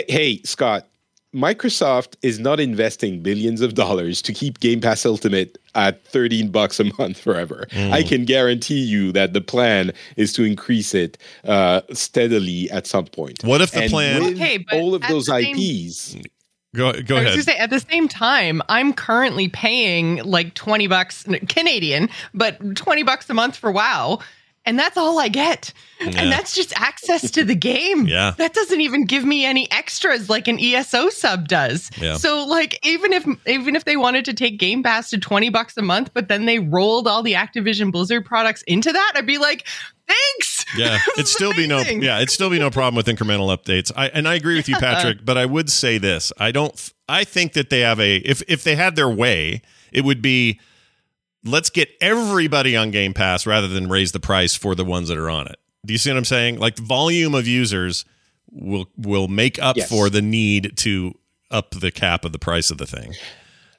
hey, Scott, Microsoft is not investing billions of dollars to keep Game Pass Ultimate at 13 bucks a month forever. Mm. I can guarantee you that the plan is to increase it uh, steadily at some point. What if the and plan okay, all of those IPs same, Go go I ahead. Was say, at the same time, I'm currently paying like 20 bucks Canadian, but 20 bucks a month for WoW and that's all I get. Yeah. And that's just access to the game. Yeah. That doesn't even give me any extras like an ESO sub does. Yeah. So like even if even if they wanted to take Game Pass to 20 bucks a month, but then they rolled all the Activision Blizzard products into that, I'd be like, thanks. Yeah. It'd still be no yeah, it'd still be no problem with incremental updates. I and I agree with you, Patrick, but I would say this. I don't I think that they have a if if they had their way, it would be let's get everybody on Game Pass rather than raise the price for the ones that are on it. Do you see what I'm saying? Like volume of users will will make up yes. for the need to up the cap of the price of the thing.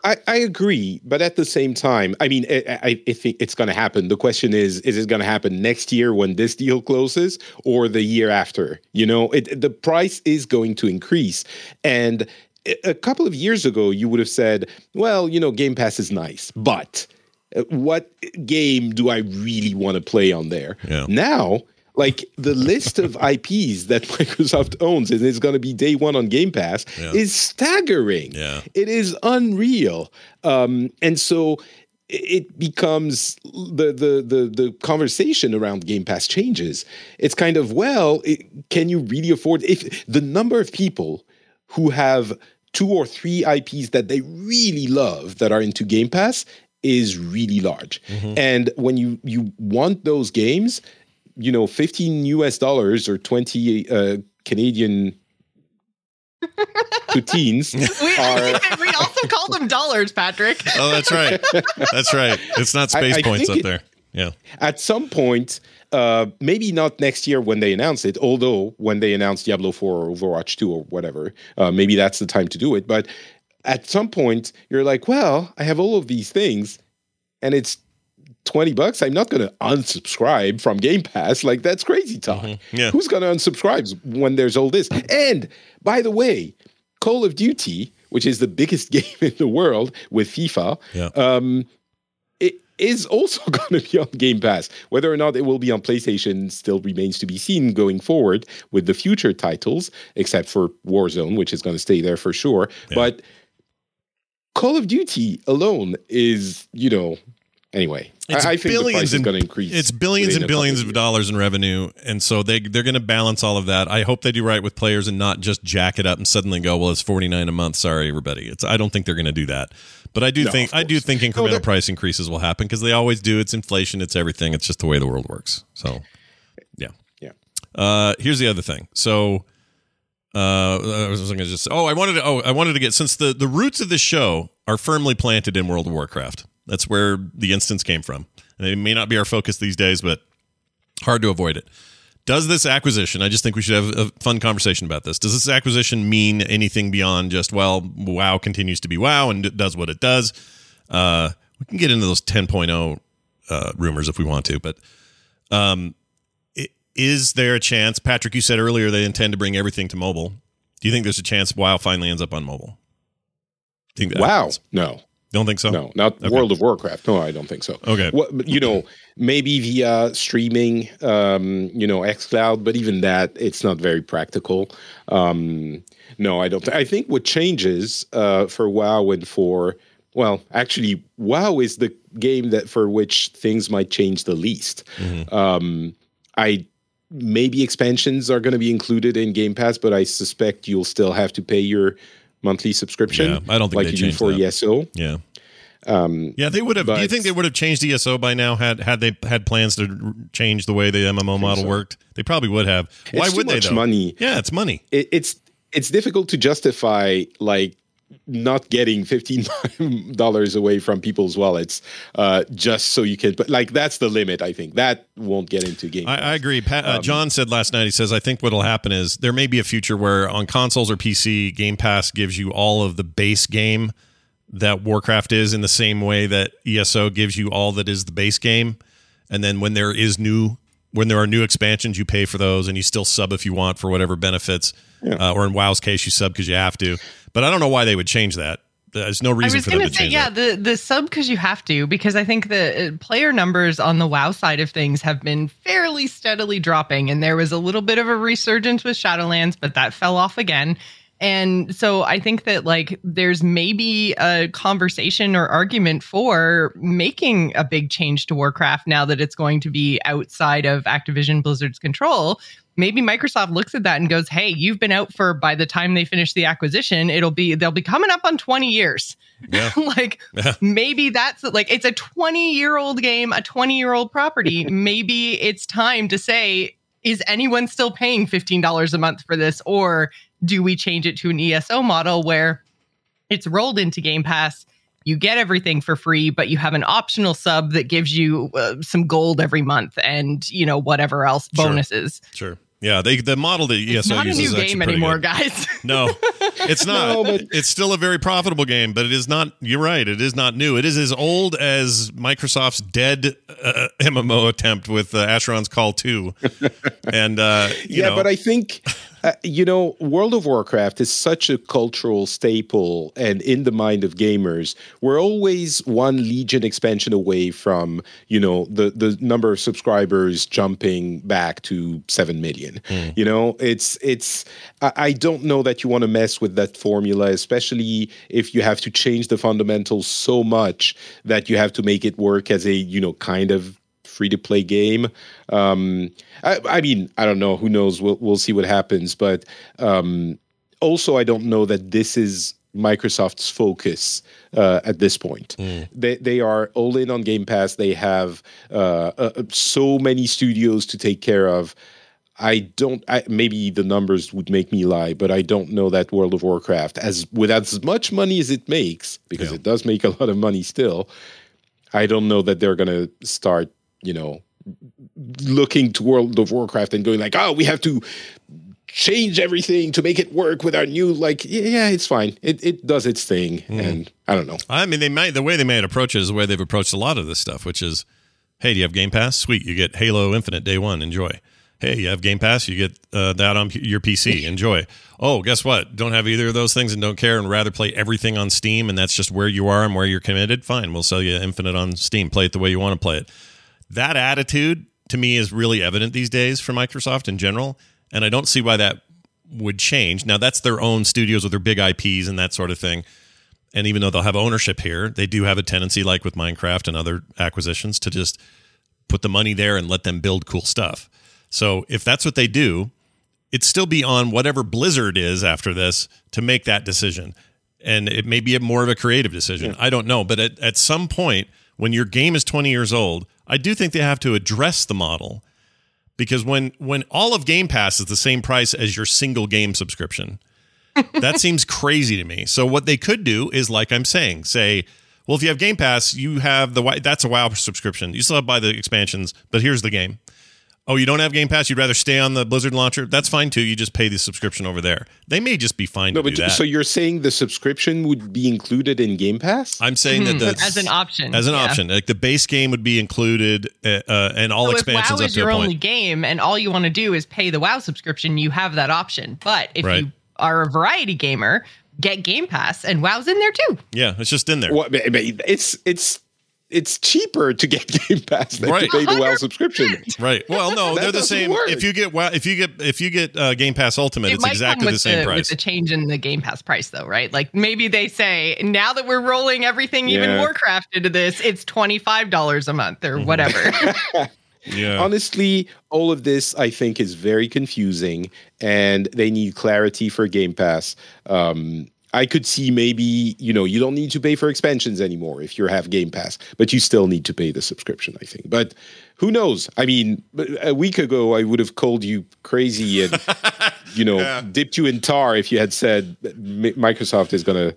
I, I agree, but at the same time, I mean, I, I, I think it's going to happen. The question is, is it going to happen next year when this deal closes, or the year after? You know, it, the price is going to increase, and a couple of years ago, you would have said, well, you know, Game Pass is nice, but what game do I really want to play on there? Yeah. Now, like the list of IPs that Microsoft owns and is going to be day one on Game Pass yeah. is staggering. Yeah. It is unreal. Um, and so it becomes the, the the the conversation around Game Pass changes. It's kind of well, it, can you really afford if the number of people who have two or three IPs that they really love that are into Game Pass is really large. And when you you want those games, you know, 15 US dollars or 20 uh, Canadian poutines We, are we also call them dollars, Patrick. Oh, that's right. That's right. It's not space I points up it- there. Yeah. at some point, uh, maybe not next year when they announce it, although when they announce Diablo 4 or Overwatch 2 or whatever, uh, maybe that's the time to do it. But at some point, you're like, well, I have all of these things and it's 20 bucks. I'm not going to unsubscribe from Game Pass. Like, that's crazy talk. Yeah. Who's going to unsubscribe when there's all this? And by the way, Call of Duty, which is the biggest game in the world with FIFA, Yeah. um, it is also going to be on Game Pass. Whether or not it will be on PlayStation still remains to be seen going forward with the future titles, except for Warzone, which is going to stay there for sure. Yeah. But Call of Duty alone is, you know, anyway. It's I, I think the billions price is and- going to increase. It's billions and billions of years. dollars in revenue, and so they they're going to balance all of that. I hope they do right with players and not just jack it up and suddenly go, well, it's forty nine a month. Sorry, everybody. It's I don't think they're going to do that, but I do No, think I do think incremental that- price increases will happen because they always do. It's inflation. It's everything. It's just the way the world works. So, yeah, Yeah. Uh, here's the other thing. So. Uh, I was going to just. Oh, I wanted to. Oh, I wanted to get since the the roots of this show are firmly planted in World of Warcraft. That's where the instance came from, and it may not be our focus these days, but hard to avoid it. Does this acquisition? I just think we should have a fun conversation about this. Does this acquisition mean anything beyond just well, WoW continues to be WoW and does what it does? Uh, we can get into those 10.0 uh, rumors if we want to, but um, is there a chance, Patrick? You said earlier they intend to bring everything to mobile. Do you think there's a chance WoW finally ends up on mobile? Think that Wow. happens? No, Don't think so. no, not Okay. World of Warcraft. No, I don't think so. Okay. What, you know, maybe via streaming, um, you know, xCloud, but even that, it's not very practical. Um, no, I don't. I think what changes uh, for WoW and for well, actually, WoW is the game that for which things might change the least. Mm-hmm. Um, I maybe expansions are going to be included in Game Pass, but I suspect you'll still have to pay your monthly subscription. Yeah, I don't think like you do for that. ESO. Yeah. Um, Yeah, they would have. do you think they would have changed ESO by now had had they had plans to change the way the MMO model so. worked? They probably would have. Why would they much though? money. Yeah, it's money. it, it's it's difficult to justify like not getting fifteen dollars away from people's wallets uh, just so you can. But like that's the limit. I think that won't get into game. I, I agree. Pat, Um, uh, John said last night. He says, "I think what'll happen is there may be a future where on consoles or PC, Game Pass gives you all of the base game that Warcraft is in the same way that ESO gives you all that is the base game, and then when there is new." When there are new expansions, you pay for those, and you still sub if you want for whatever benefits. Uh, or in WoW's case, you sub because you have to. But I don't know why they would change that. There's no reason. I was for them going to to say, change yeah, that. the the sub because you have to because I think the uh, player numbers on the WoW side of things have been fairly steadily dropping, and there was a little bit of a resurgence with Shadowlands, but that fell off again. And so I think that like there's maybe a conversation or argument for making a big change to Warcraft now that it's going to be outside of Activision Blizzard's control. Maybe Microsoft looks at that and goes, "Hey, you've been out for by the time they finish the acquisition, it'll be they'll be coming up on 20 years." Yeah. like Yeah. maybe that's like it's a 20 year old game, a 20 year old property. maybe it's time to say, is anyone still paying $15 a month for this? Or do we change it to an ESO model where it's rolled into Game Pass? You get everything for free, but you have an optional sub that gives you uh, some gold every month and, you know, whatever else Sure. bonuses. Sure. Yeah, they the model that ESO it's not a new is game anymore, good. guys. No, it's not. No, but- it's still a very profitable game, but it is not. You're right. It is not new. It is as old as Microsoft's dead uh, MMO attempt with uh, Asheron's Call 2. and uh, you yeah, know, but I think uh, you know, World of Warcraft is such a cultural staple and in the mind of gamers. We're always one Legion expansion away from you know the the number of subscribers jumping back to seven million. You know, it's it's. I, I don't know that you want to mess with that formula, especially if you have to change the fundamentals so much that you have to make it work as a you know kind of free to play game. Um, I, I mean, I don't know. Who knows? We'll we'll see what happens. But um, also, I don't know that this is Microsoft's focus uh, at this point. They they are all in on Game Pass. They have uh, uh, so many studios to take care of. I don't. I, maybe the numbers would make me lie, but I don't know that World of Warcraft, as with as much money as it makes, because Yeah. it does make a lot of money still. I don't know that they're gonna start, you know, looking to World of Warcraft and going like, oh, we have to change everything to make it work with our new like yeah, yeah it's fine it, it does its thing and i don't know I mean, they might the way they might approach it is the way they've approached a lot of this stuff, which is, hey, do you have Game Pass? Sweet, you get Halo Infinite day one. Enjoy. Hey, you have Game Pass? You get uh, that on your PC. Enjoy. Oh, guess what? Don't have either of those things and don't care and rather play everything on Steam and that's just where you are and where you're committed. Fine, we'll sell you Infinite on Steam. Play it the way you want to play it. That attitude to me is really evident these days for Microsoft in general, and I don't see why that would change. Now, that's their own studios with their big IPs and that sort of thing and even though they'll have ownership here, they do have a tendency, like with Minecraft and other acquisitions, to just put the money there and let them build cool stuff. So if that's what they do, it'd still be on whatever Blizzard is after this to make that decision. And it may be a more of a creative decision. I don't know. But at, at some point, when your game is 20 years old, I do think they have to address the model because when when all of Game Pass is the same price as your single game subscription, that seems crazy to me. So what they could do is, like I'm saying, say, well, if you have Game Pass, you have the that's a WoW subscription. You still have to buy the expansions, but here's the game. Oh, you don't have Game Pass? You'd rather stay on the Blizzard launcher? That's fine too. You just pay the subscription over there. They may just be fine no to but do that. so you're saying the subscription would be included in game pass I'm saying that the as an option. as an yeah. option, like the base game would be included, uh, uh, and all So if expansions WoW up is to your a only point. game and all you want to do is pay the WoW subscription, you have that option. But if Right. you are a variety gamer, get Game Pass and WoW's in there too. Yeah, it's just in there. what but- but it's it's it's cheaper to get game pass than Right. to pay the WoW subscription Right. Well, no, they're the same. work. If you get WoW, if you get if you get uh, Game Pass Ultimate, it it's might exactly come with the same with price. the change in the Game Pass price, though, right? Like maybe they say now that we're rolling everything, even Yeah. Warcraft into this, it's twenty five dollars a month Mm-hmm. or whatever. yeah. honestly all of this i think is very confusing and they need clarity for game pass um I could see maybe, you know, you don't need to pay for expansions anymore if you have Game Pass, but you still need to pay the subscription, I think. But who knows? I mean, a week ago, I would have called you crazy and, you know, dipped you in tar if you had said Microsoft is going to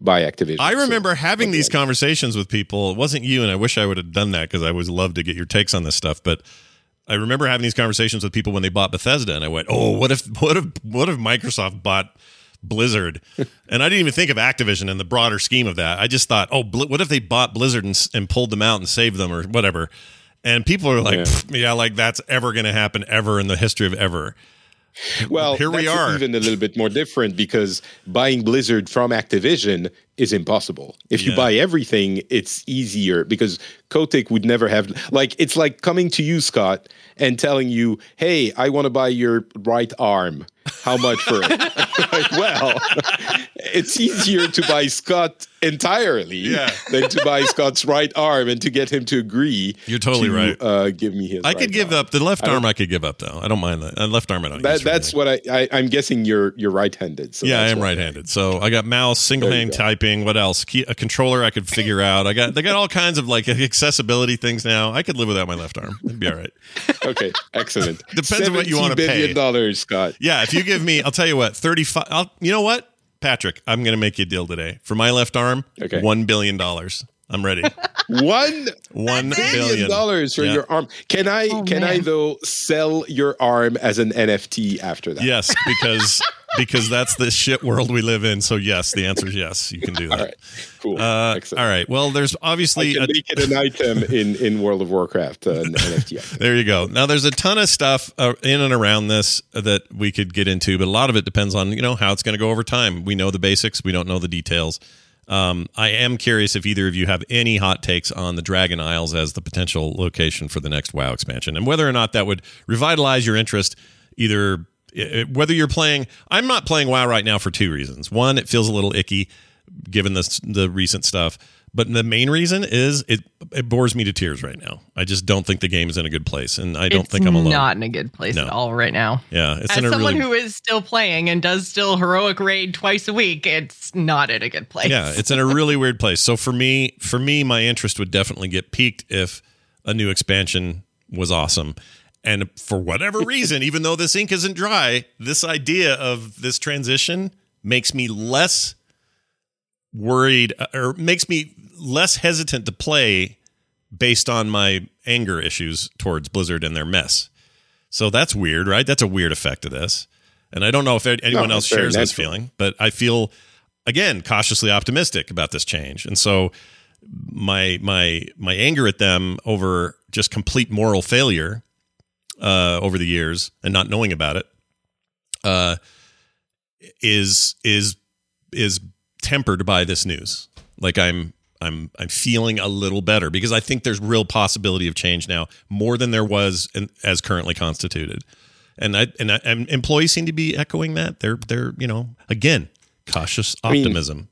buy Activision. I So- remember having these conversations with people. It wasn't you, and I wish I would have done that because I would love to get your takes on this stuff. But I remember having these conversations with people when they bought Bethesda, and I went, "Oh, what if, what if, what if Microsoft bought Blizzard?" and I didn't even think of Activision in the broader scheme of that. I just thought, "Oh, what if they bought Blizzard and, and pulled them out and saved them or whatever?" And people are like, Yeah. "Yeah, like that's ever going to happen ever in the history of ever." Well, Here we are. Even a little bit more different because buying Blizzard from Activision is impossible. If you buy everything, it's easier because Kotick would never have like it's like coming to you, Scott, and telling you, "Hey, I want to buy your right arm. How much for it?" like, well, it's easier to buy Scott entirely Yeah. than to buy Scott's right arm and to get him to agree. You're totally to, right. Uh, give me his. I could give arm. up the left arm. I could give up though. I don't mind that. Uh, left arm, I don't. That, that's anything. what I, I. I'm guessing you're you're right-handed. So yeah, I am right-handed. So I got mouse, single hand typing. What else? Key, a controller I could figure out. I got they got all kinds of like accessibility things now. I could live without my left arm. It'd be all right. Okay, excellent. Depends on what you wanna pay. billion dollars, Scott. Yeah, if you give me, I'll tell you what, thirty-five. I'll, you know what, Patrick, I'm going to make you a deal today for my left arm. Okay. one billion dollars. I'm ready. One One billion billion dollars for Yeah. your arm. Can I? Oh, can I though sell your arm as an NFT after that? Yes, because because that's the shit world we live in. So yes, the answer is yes. You can do that. All right. Cool. Uh, Excellent. all right. Well, there's I obviously can a, make it an item in in World of Warcraft, uh, NFT. There you go. Now, there's a ton of stuff uh, in and around this that we could get into, but a lot of it depends on you know how it's going to go over time. We know the basics, we don't know the details. Um, I am curious if either of you have any hot takes on the Dragon Isles as the potential location for the next WoW expansion, and whether or not that would revitalize your interest. Either whether you're playing, I'm not playing WoW right now for two reasons. One, it feels a little icky given the the recent stuff. But the main reason is it it bores me to tears right now. I just don't think the game is in a good place, and I don't It's think I'm alone. Not in a good place No. at all right now. yeah, it's As in a someone really who is still playing and does still heroic raid twice a week, it's not in a good place. yeah, it's in a really weird place. So for me, for me, my interest would definitely get piqued if a new expansion was awesome. And for whatever reason, even though this ink isn't dry, this idea of this transition makes me less worried uh, or makes me less hesitant to play based on my anger issues towards Blizzard and their mess. So that's weird, right? That's a weird effect of this. And I don't know if anyone No, else shares this feeling, but I feel again cautiously optimistic about this change. And so my my my anger at them over just complete moral failure uh, over the years and not knowing about it uh, is is is tempered by this news. Like I'm I'm I'm feeling a little better because I think there's real possibility of change now, more than there was in, as currently constituted. And I and, I, and employees seem to be echoing that. They're they're you know again cautious mean- optimism.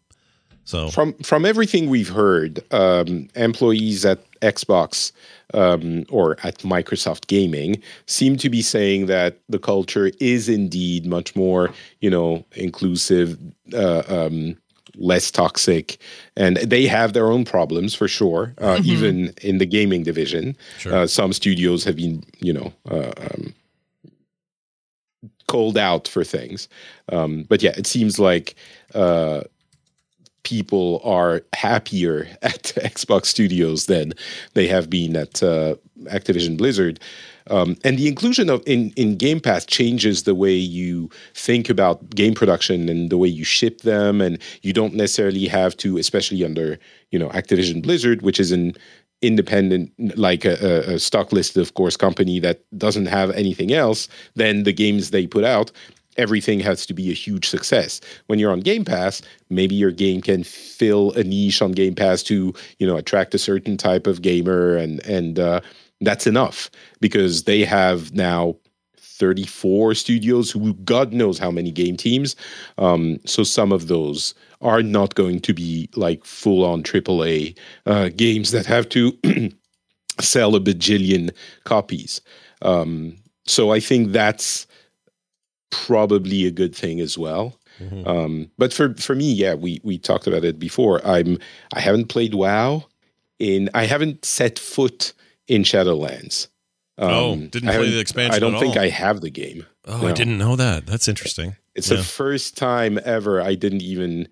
so From from everything we've heard, um, employees at Xbox um, or at Microsoft Gaming seem to be saying that the culture is indeed much more, you know, inclusive, uh, um, less toxic, and they have their own problems for sure. Uh, Even in the gaming division, Sure. uh, some studios have been, you know. Uh, um, called out for things um, but yeah it seems like uh, people are happier at Xbox Studios than they have been at uh, Activision Blizzard. Um, and the inclusion of in, in Game Pass changes the way you think about game production and the way you ship them, and you don't necessarily have to, especially under you know Activision Blizzard, which is an independent, like a, a- stock listed, of course, company that doesn't have anything else than the games they put out everything has to be a huge success. When you're on Game Pass, maybe your game can fill a niche on Game Pass to, you know, attract a certain type of gamer and and uh, that's enough because they have now 34 studios who God knows how many game teams. Um, so some of those are not going to be like full on AAA uh, games that have to sell a bajillion copies. Um, so I think that's probably a good thing as well. Mhm. Um, but for for me, yeah, we we talked about it before. I'm I haven't played WoW in I haven't set foot in Shadowlands. Um, Oh, didn't play the expansion I don't think all. I have the game. oh, I didn't know that. That's interesting. It's Yeah. the first time ever I didn't even,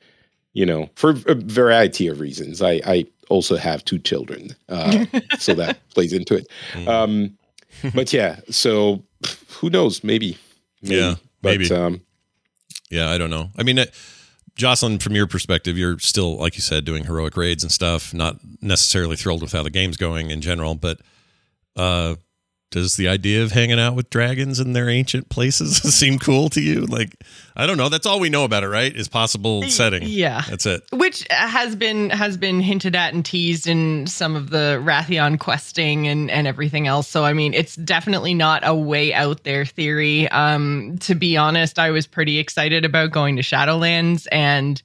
you know, for a variety of reasons. I I also have two children, uh, so that plays into it. Mm. Um, but yeah, so who knows? Maybe. Yeah, But, maybe. Um, Yeah, I don't know. I mean, uh, Jocelyn, from your perspective, you're still, like you said, doing heroic raids and stuff. Not necessarily thrilled with how the game's going in general, but uh, does the idea of hanging out with dragons in their ancient places seem cool to you? Like, I don't know. That's all we know about it, right? Is possible setting. Yeah. That's it. Which has been has been hinted at and teased in some of the Wrathion questing and and everything else. So I mean, it's definitely not a way out there theory. Um, to be honest, I was pretty excited about going to Shadowlands, and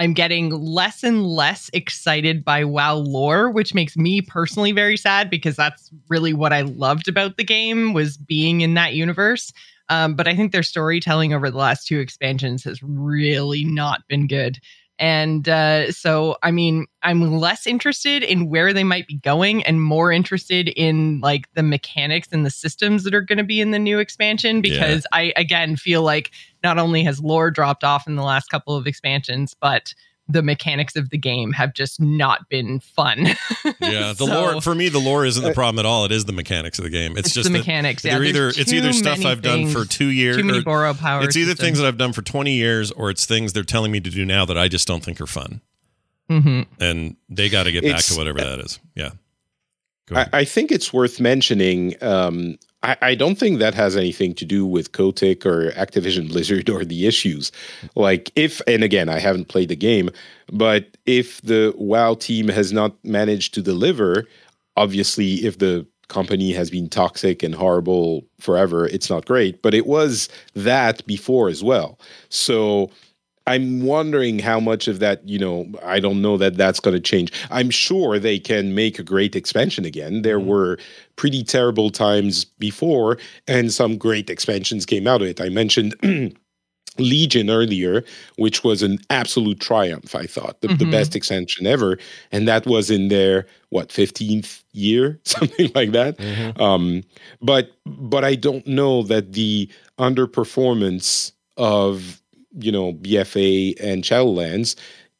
I'm getting less and less excited by WoW lore, which makes me personally very sad because that's really what I loved about the game was being in that universe. Um, but I think their storytelling over the last two expansions has really not been good. And uh, so, I mean, I'm less interested in where they might be going and more interested in like the mechanics and the systems that are going to be in the new expansion because I, again, feel like not only has lore dropped off in the last couple of expansions, but the mechanics of the game have just not been fun. Yeah, the So- lore for me, the lore isn't the problem at all. It is the mechanics of the game. It's, It's just the mechanics, yeah, either it's either stuff I've done for two years. Too many borrow power. it's either systems. things that I've done for 20 years or it's things they're telling me to do now that I just don't think are fun. Mhm. And they got to get back to whatever that is. Yeah. I. I think it's worth mentioning. Um, I, I don't think that has anything to do with Kotick or Activision Blizzard or the issues. Like, if, and again, I haven't played the game, but if the WoW team has not managed to deliver, obviously, if the company has been toxic and horrible forever, it's not great. But it was that before as well. So, I'm wondering how much of that, you know, I don't know that that's going to change. I'm sure they can make a great expansion again. There Mm-hmm. were pretty terrible times before, and some great expansions came out of it. I mentioned. Legion earlier, which was an absolute triumph, I thought, the, the Mhm. best extension ever. And that was in their, what, 15th year, something like that. Mhm. Um, but but I don't know that the underperformance of you know BFA and Shadowlands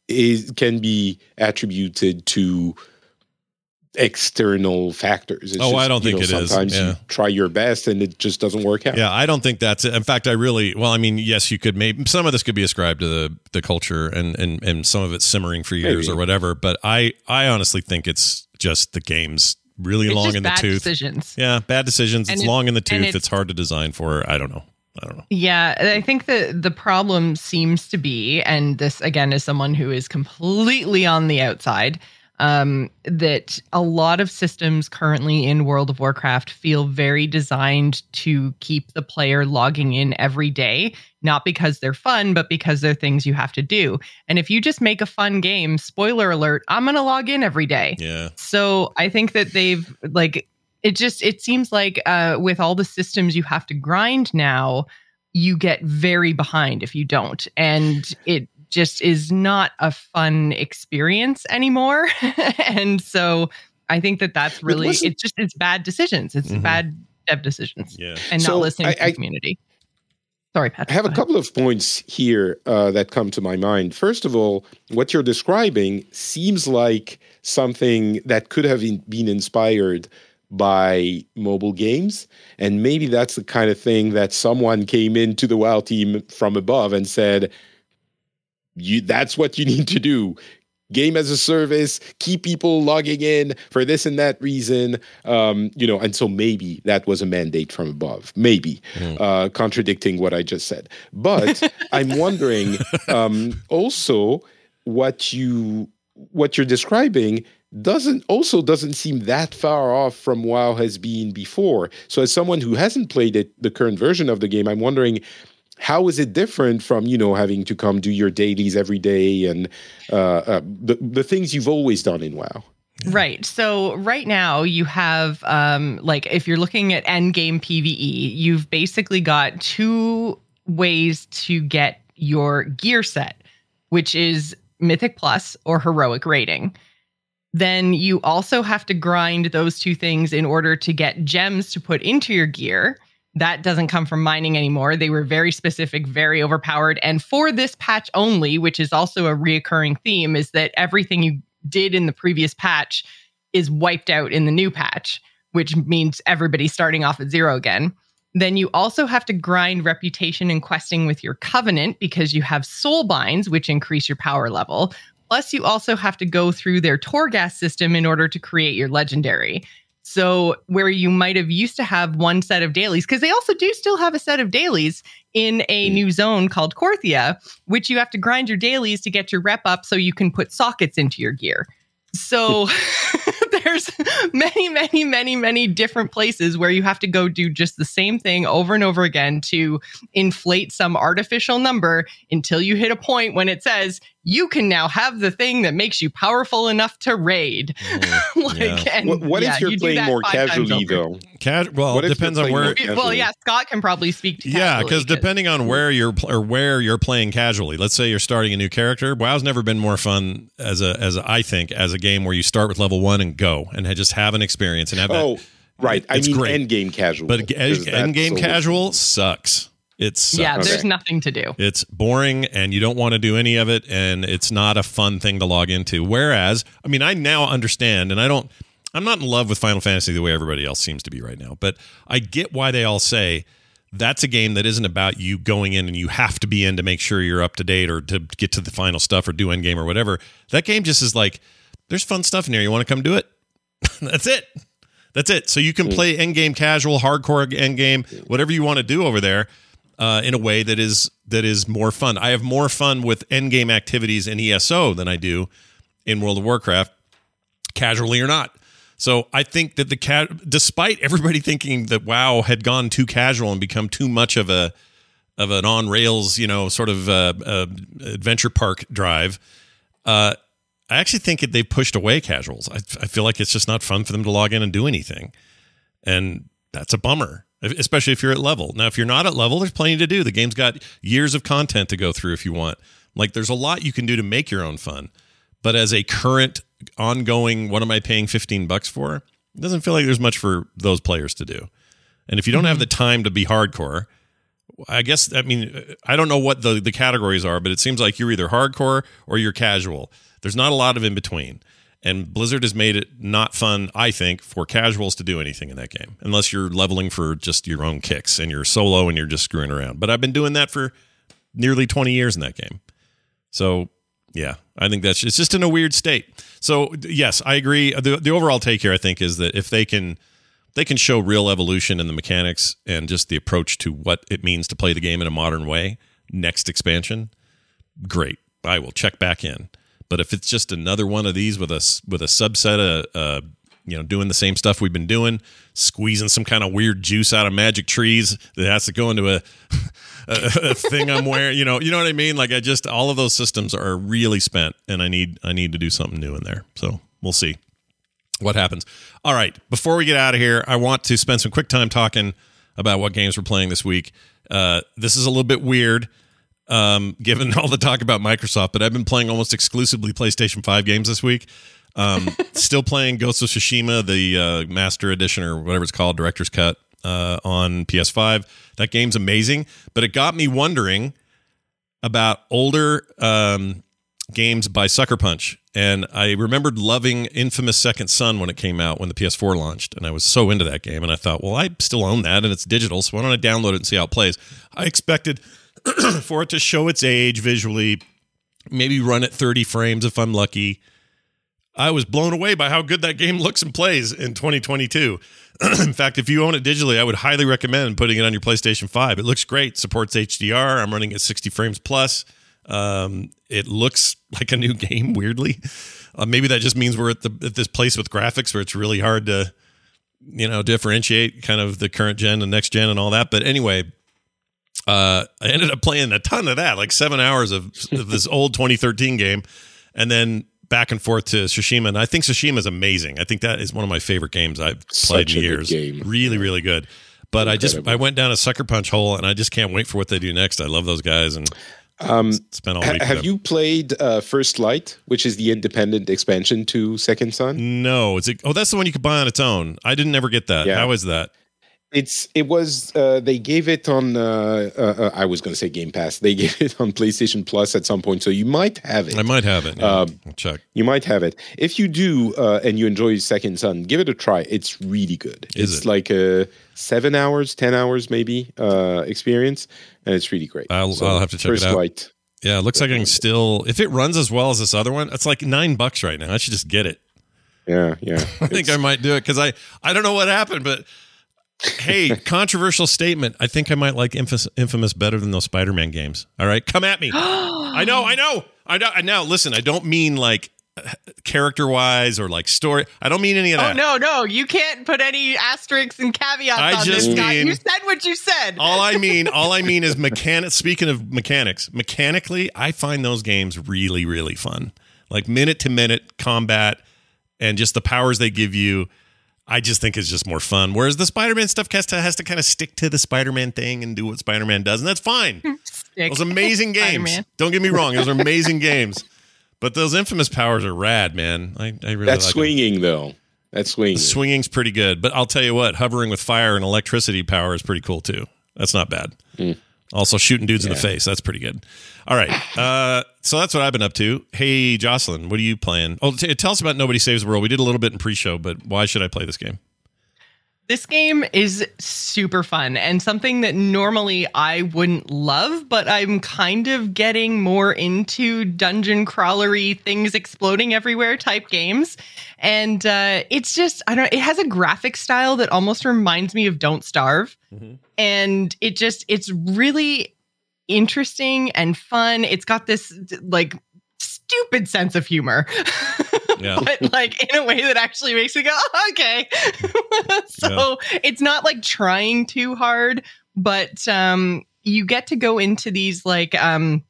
is can be attributed to external factors. It's Oh, I don't think know, it is. Sometimes Yeah. you try your best and it just doesn't work out. Yeah, I don't think that's it. In fact, I really well, I mean, yes, you could maybe some of this could be ascribed to the the culture and and and some of it's simmering for years Maybe. or whatever, but I I honestly think it's just the game's really It's long just in the bad tooth. decisions. Yeah, bad decisions. And it's long in the tooth. it's- It's hard to design for. I don't know. I don't know. Yeah, I think the the problem seems to be, and this again is someone who is completely on the outside, um, that a lot of systems currently in World of Warcraft feel very designed to keep the player logging in every day, not because they're fun, but because they're things you have to do. And if you just make a fun game, spoiler alert, I'm gonna log in every day. Yeah. So I think that they've like it just it seems like uh with all the systems you have to grind now, you get very behind if you don't. And it just is not a fun experience anymore. and so I think that that's really wasn't- it's just it's bad decisions. It's Mhm. bad dev decisions Yeah. and So not listening I- to I- the community. Sorry, Patrick. I have a go ahead. couple of points here uh, that come to my mind. First of all, what you're describing seems like something that could have in- been inspired by mobile games. And maybe that's the kind of thing that someone came into the WoW team from above and said, you, that's what you need to do. Game as a service, keep people logging in for this and that reason. Um, you know, and so maybe that was a mandate from above. Maybe uh, contradicting what I just said. But I'm wondering um, also what you what you're describing doesn't also doesn't seem that far off from WoW has been before. So as someone who hasn't played it, the current version of the game, I'm wondering how is it different from you know having to come do your dailies every day and uh, uh, the the things you've always done in WoW. Right. So right now you have um like if you're looking at end game PvE, you've basically got two ways to get your gear set, which is mythic plus or heroic rating. Then you also have to grind those two things in order to get gems to put into your gear. That doesn't come from mining anymore. They were very specific, very overpowered. And for this patch only, which is also a reoccurring theme, is that everything you did in the previous patch is wiped out in the new patch, which means everybody's starting off at zero again. Then you also have to grind reputation and questing with your covenant because you have soul binds, which increase your power level. Plus, you also have to go through their Torghast system in order to create your legendary. So, where you might have used to have one set of dailies, because they also do still have a set of dailies in a hmm. new zone called Korthia, which you have to grind your dailies to get your rep up so you can put sockets into your gear. So there's many, many, many, many different places where you have to go do just the same thing over and over again to inflate some artificial number until you hit a point when it says you can now have the thing that makes you powerful enough to raid. Mm, like, Yeah. and What, what if you're you playing more casually though? Cas- well, it depends on where. Well, yeah, Scott can probably speak to Yeah, because depending on where you're pl- or where you're playing casually, let's say you're starting a new character. WoW's never been more fun as a as a, I think as a game where you start with level one and go and just have an experience and have that. Oh, right. I It's mean, great. end game casual. But because end, end game casual sucks. It sucks. yeah, there's nothing to do. It's boring and you don't want to do any of it and it's not a fun thing to log into. Whereas, I mean, I now understand and I don't I'm not in love with Final Fantasy the way everybody else seems to be right now, but I get why they all say that's a game that isn't about you going in and you have to be in to make sure you're up to date or to get to the final stuff or do end game or whatever. That game just is like there's fun stuff in here. You want to come do it? that's it. That's it. So you can hmm. play end game casual, hardcore end game, hmm. whatever you want to do over there uh, in a way that is that is more fun. I have more fun with end game activities in ESO than I do in World of Warcraft, casually or not. So I think that the cat, despite everybody thinking that WoW had gone too casual and become too much of a of an on rails, you know, sort of uh, uh, adventure park drive. Uh, I actually think that they've pushed away casuals. I, I feel like it's just not fun for them to log in and do anything, and that's a bummer. Especially if you're at level. Now, if you're not at level, there's plenty to do. The game's got years of content to go through if you want. Like, there's a lot you can do to make your own fun. But as a current, ongoing, what am I paying 15 bucks for? It doesn't feel like there's much for those players to do. And if you don't have mm-hmm. the time to be hardcore, I guess I mean I don't know what the the categories are, but it seems like you're either hardcore or you're casual. There's not a lot of in between. And Blizzard has made it not fun, I think, for casuals to do anything in that game, unless you're leveling for just your own kicks and you're solo and you're just screwing around. But I've been doing that for nearly 20 years in that game. So, yeah, I think that's it's just in a weird state. So, yes, I agree. The, the overall take here, I think, is that if they can they can show real evolution in the mechanics and just the approach to what it means to play the game in a modern way next expansion great i will check back in but if it's just another one of these with a with a subset of uh, you know doing the same stuff we've been doing squeezing some kind of weird juice out of magic trees that has to go into a, a, a thing i'm wearing you know you know what i mean like i just all of those systems are really spent and i need i need to do something new in there so we'll see what happens. All right, before we get out of here, I want to spend some quick time talking about what games we're playing this week. Uh, this is a little bit weird, um, given all the talk about Microsoft, but I've been playing almost exclusively PlayStation 5 games this week. Um, still playing Ghost of Tsushima, the uh, Master Edition or whatever it's called, Director's Cut uh, on PS5. That game's amazing, but it got me wondering about older um, games by Sucker Punch. And I remembered loving Infamous Second Son when it came out when the PS4 launched. And I was so into that game. And I thought, well, I still own that and it's digital. So why don't I download it and see how it plays? I expected for it to show its age visually, maybe run at 30 frames if I'm lucky. I was blown away by how good that game looks and plays in 2022. in fact, if you own it digitally, I would highly recommend putting it on your PlayStation 5. It looks great, supports HDR. I'm running at 60 frames plus. Um, it looks like a new game, weirdly. Uh, maybe that just means we're at the at this place with graphics where it's really hard to, you know, differentiate kind of the current gen and next gen and all that. But anyway, uh, I ended up playing a ton of that, like seven hours of, of this old 2013 game, and then back and forth to Tsushima. And I think Tsushima is amazing. I think that is one of my favorite games I've played Such in years. Really, really good. But I just I went down a sucker punch hole, and I just can't wait for what they do next. I love those guys, and Um, spent all ha- week. have you played uh, First Light, which is the independent expansion to Second Son? No, it's a, oh, that's the one you could buy on its own. I didn't ever get that. Yeah. How is that? It's it was uh, they gave it on uh, uh, uh, I was going to say Game Pass. They gave it on PlayStation Plus at some point, so you might have it. I might have it. Yeah. Um, I'll check. You might have it. If you do uh, and you enjoy Second Son, give it a try. It's really good. Is it's it? like a seven hours, ten hours maybe uh, experience, and it's really great. I'll- I'll have to check it out. Light. Yeah, it looks like I can still. If it runs as well as this other one, it's like nine bucks right now. I should just get it. Yeah, yeah. I think I might do it because I I don't know what happened, but hey, controversial statement. I think I might like Infamous, Infamous better than those Spider-Man games. All right, come at me. I know, I know, I know. Now, listen, I don't mean like character-wise or like story. I don't mean any of Oh that. no, no, you can't put any asterisks and caveats I on just this guy. mean- You said what you said. all I mean, all I mean is mechanic. Speaking of mechanics, mechanically, I find those games really, really fun. Like minute to minute combat and just the powers they give you. I just think it's just more fun. Whereas the Spider-Man stuff has to has to kind of stick to the Spider-Man thing and do what Spider-Man does, and that's fine. Stick. Those amazing games. Spider-Man. Don't get me wrong; those are amazing games. But those infamous powers are rad, man. I, I really That's like 'em. swinging though. That's swinging. The swinging's pretty good, but I'll tell you what, hovering with fire and electricity power is pretty cool too. That's not bad. Hmm. Also, shooting dudes in the face. That's pretty good. All right. Uh, so that's what I've been up to. Hey, Jocelyn, what are you playing? Oh, t- tell us about Nobody Saves the World. We did a little bit in pre show, but why should I play this game? This game is super fun and something that normally I wouldn't love, but I'm kind of getting more into dungeon crawlery things exploding everywhere type games. And uh, it's just, I don't know, it has a graphic style that almost reminds me of Don't Starve. And it just, it's really interesting and fun. It's got this like stupid sense of humor. Yeah. but like in a way that actually makes me go, oh, okay. so it's not like trying too hard, but um you get to go into these like um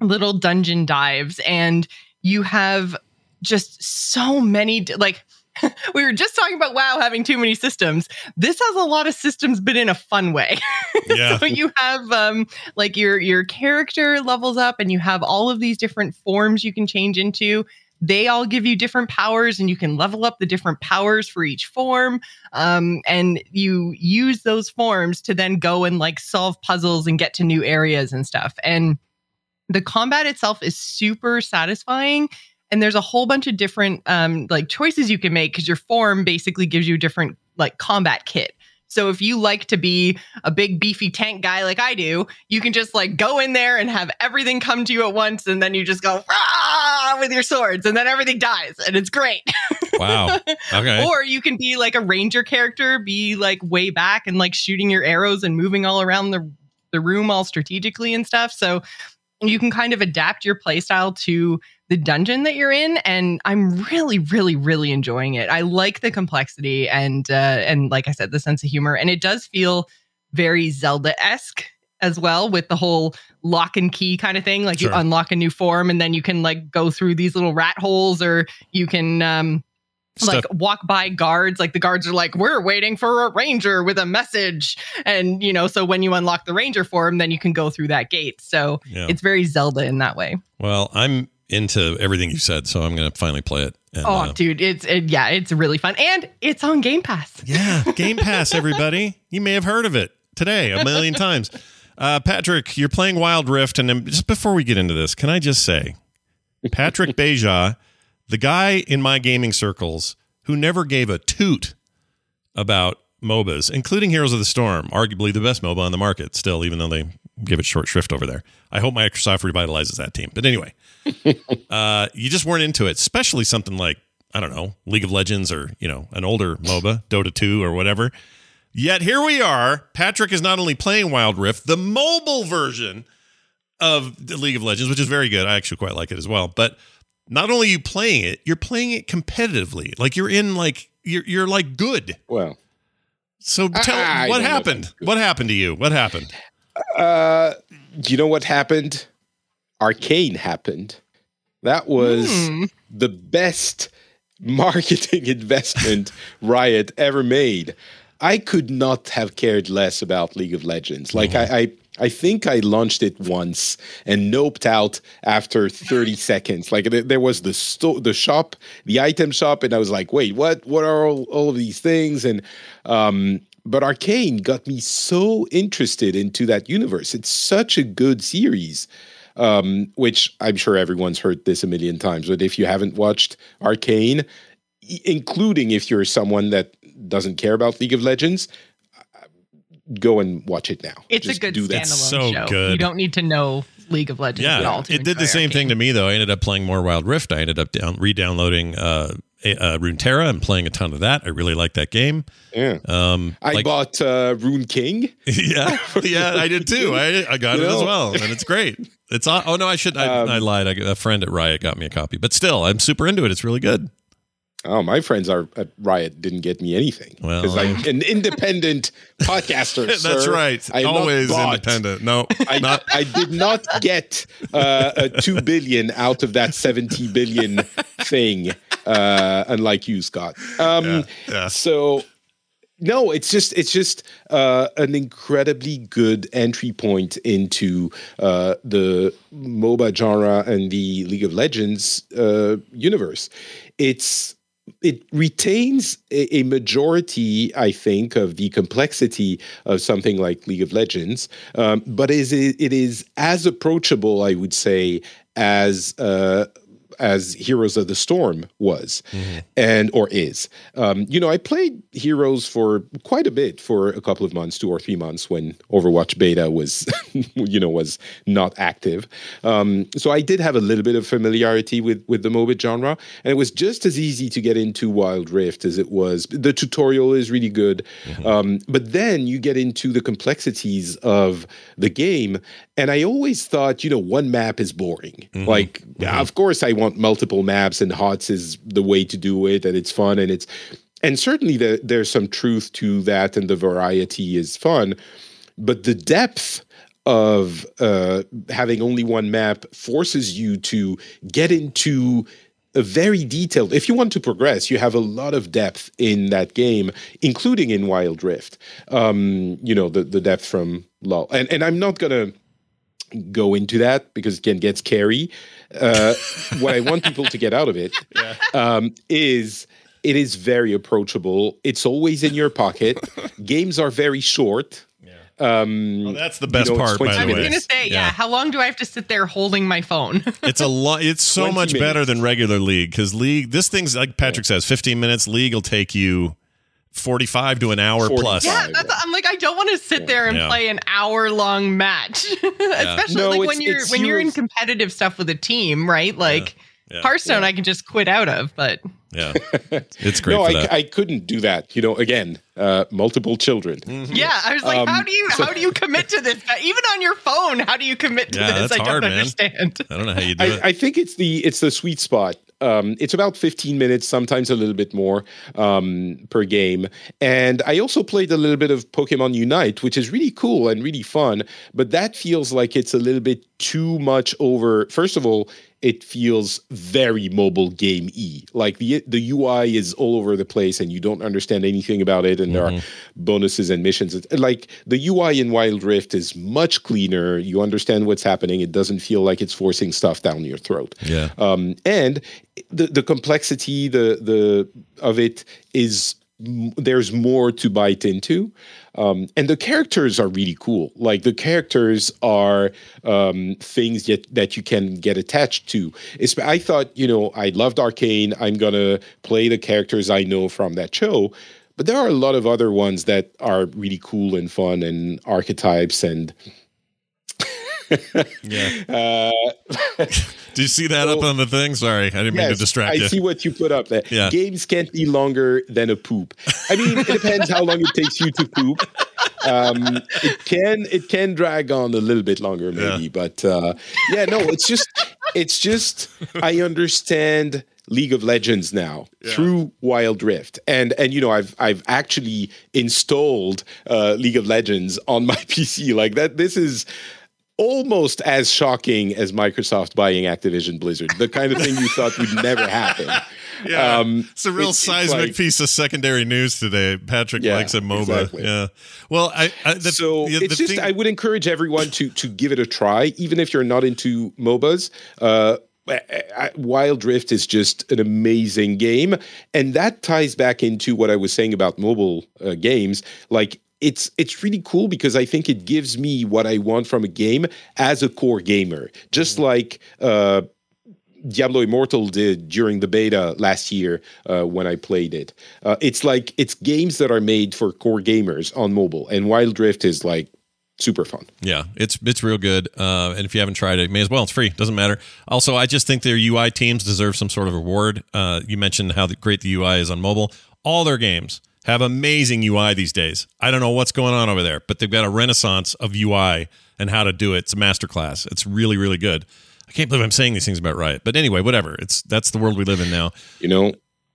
little dungeon dives and you have just so many like we were just talking about WoW having too many systems. This has a lot of systems, but in a fun way. Yeah. so you have um, like your your character levels up, and you have all of these different forms you can change into. They all give you different powers, and you can level up the different powers for each form. Um, and you use those forms to then go and like solve puzzles and get to new areas and stuff. And the combat itself is super satisfying and there's a whole bunch of different um, like choices you can make because your form basically gives you a different like combat kit so if you like to be a big beefy tank guy like I do, you can just like go in there and have everything come to you at once, and then you just go Rah! with your swords, and then everything dies, and it's great. Wow. Okay. or you can be like a ranger character, be like way back and like shooting your arrows and moving all around the the room all strategically and stuff. So you can kind of adapt your playstyle to the dungeon that you're in and i'm really really really enjoying it i like the complexity and uh and like i said the sense of humor and it does feel very zelda-esque as well with the whole lock and key kind of thing like Sure. you unlock a new form and then you can like go through these little rat holes or you can um like walk by guards like the guards are like we're waiting for a ranger with a message and you know so when you unlock the ranger form then you can go through that gate so Yeah. it's very zelda in that way Well, I'm into everything you said, so I'm going to finally play it. And, oh uh, dude it's it, yeah it's really fun and it's on game pass yeah, Game Pass, everybody. You may have heard of it today a million times. Uh, Patrick, you're playing Wild Rift, and just before we get into this, can I just say, Patrick Beja, the guy in my gaming circles who never gave a toot about MOBAs, including Heroes of the Storm, arguably the best MOBA on the market still, even though they give it short shrift over there. I hope Microsoft revitalizes that team. But anyway, uh, you just weren't into it, especially something like, I don't know, League of Legends or, you know, an older MOBA, Dota 2 or whatever. Yet here we are. Patrick is not only playing Wild Rift, the mobile version of the League of Legends, which is very good. I actually quite like it as well. But not only are you playing it, you're playing it competitively. Like you're in like you're you're like good. Well, So tell I what know if happened? What happened to you? What happened? uh, you know what happened? Arcane happened. That was Hmm. the best marketing investment Riot ever made. I could not have cared less about League of Legends. Like I, I, I think I launched it once and noped out after 30 seconds. Like there, there was the sto- the shop, the item shop, and I was like, wait, what? What are all, all of these things? And um, but Arcane got me so interested into that universe. It's such a good series um, which I'm sure everyone's heard this a million times. But if you haven't watched Arcane, including if you're someone that doesn't care about League of Legends, uh, go and watch it now. it's Just a good do that. standalone so show good. you don't need to know league of legends at all to it did the enjoy same thing to me though. I ended up playing more Wild Rift. I ended up down re-downloading uh, a- uh, Runeterra and playing a ton of that. I really like that game. Yeah. Um, I like- bought uh, Ruined King. yeah, yeah, I did too. I, I got You it as well, and it's great. It's oh no, I should. I, Um, I lied. I, a friend at Riot got me a copy, but still, I'm super into it. It's really good. Oh, my friends are at Riot didn't get me anything Well, because I'm an independent podcaster. That's sir. right. I am not Always independent. No, I, not. I did not get uh, a two billion out of that seventy billion thing, uh, unlike you, Scott. Um, Yeah, yeah. So no, it's just it's just uh, an incredibly good entry point into uh, the MOBA genre and the League of Legends uh, universe. It's it retains a, majority, I think, of the complexity of something like League of Legends, um, but is it, it is as approachable, I would say, as uh, as Heroes of the Storm was, and or is. Um, you know, I played Heroes for quite a bit for a couple of months, two or three months, when Overwatch beta was, you know, was not active. Um, so I did have a little bit of familiarity with with the MOBA genre, and it was just as easy to get into Wild Rift as it was. The tutorial is really good, um, but then you get into the complexities of the game, and I always thought, you know, one map is boring. Like, of course, I want multiple maps, and HOTS is the way to do it, and it's fun, and it's and certainly the, there's some truth to that, and the variety is fun, but the depth of uh, having only one map forces you to get into a very detailed if you want to progress you have a lot of depth in that game including in wild rift. Um, you know the, the depth from lol and, and i'm not gonna go into that because it can get scary uh, what i want people to get out of it um, is it is very approachable it's always in your pocket games are very short um, Well, that's the best know, part, by 20 the I was gonna say, yeah. How long do I have to sit there holding my phone? It's a lot. It's so 20 much better than regular league because league. This thing's like Patrick says, fifteen minutes. League will take you forty-five to an hour 45. plus. yeah, that's, I'm like, I don't want to sit there and Yeah. play an hour long match, especially No, like it's- when you're it's when you're in competitive stuff with a team, right? Like Yeah. Hearthstone, I can just quit out of, but Yeah, it's great no for I, that. I couldn't do that you know again uh, multiple children Mm-hmm. yeah, I was like, Um, how do you how do you commit to this? Even on your phone, how do you commit to Yeah, this? that's I don't man. understand. I don't know how you do it. I, I think it's the it's the sweet spot. Um, it's about 15 minutes, sometimes a little bit more um, per game. And I also played a little bit of Pokemon Unite, which is really cool and really fun. But that feels like it's a little bit too much over. First of all, it feels very mobile game e. Like the the UI is all over the place, and you don't understand anything about it. And there are bonuses and missions. Like the UI in Wild Rift is much cleaner. You understand what's happening. It doesn't feel like it's forcing stuff down your throat. yeah, Um, and the the complexity the the of it is there's more to bite into. Um, and the characters are really cool. Like the characters are um, things that, that you can get attached to. It's, I thought, you know, I loved Arcane. I'm gonna play the characters I know from that show. But there are a lot of other ones that are really cool and fun and archetypes and yeah. uh, Do you see that up on the thing? Sorry, I didn't mean to Yes, distract I you. see what you put up there. Yeah. Games can't be longer than a poop. I mean, it depends how long it takes you to poop. Um, it can it can drag on a little bit longer, maybe, Yeah. but uh, yeah, no, it's just it's just I understand League of Legends now through Wild Rift, and and you know I've I've actually installed uh, League of Legends on my PC like that. This is almost as shocking as Microsoft buying Activision Blizzard. The kind of thing you thought would never happen. Yeah, Um, it's a real it's- it's seismic like- piece of secondary news today. Patrick Yeah, likes a MOBA. exactly. Yeah. Well, I, I the, so the, it's just thing- I would encourage everyone to to give it a try, even if you're not into MOBAs. Uh, Wild Rift is just an amazing game, and that ties back into what I was saying about mobile uh, games. Like it's it's really cool because I think it gives me what I want from a game as a core gamer, just like. Uh, Diablo Immortal did during the beta last year uh, when I played it. Uh, it's like it's games that are made for core gamers on mobile, and Wild Rift is like super fun. Yeah, it's it's real good. Uh, and if you haven't tried it, may as well. It's free. Doesn't matter. Also, I just think their UI teams deserve some sort of reward. Uh, you mentioned how great the UI is on mobile. All their games have amazing UI these days. I don't know what's going on over there, but they've got a renaissance of UI and how to do it. It's a masterclass. It's really really good. I can't believe I'm saying these things about Riot, but anyway, whatever. It's that's the world we live in now. You know,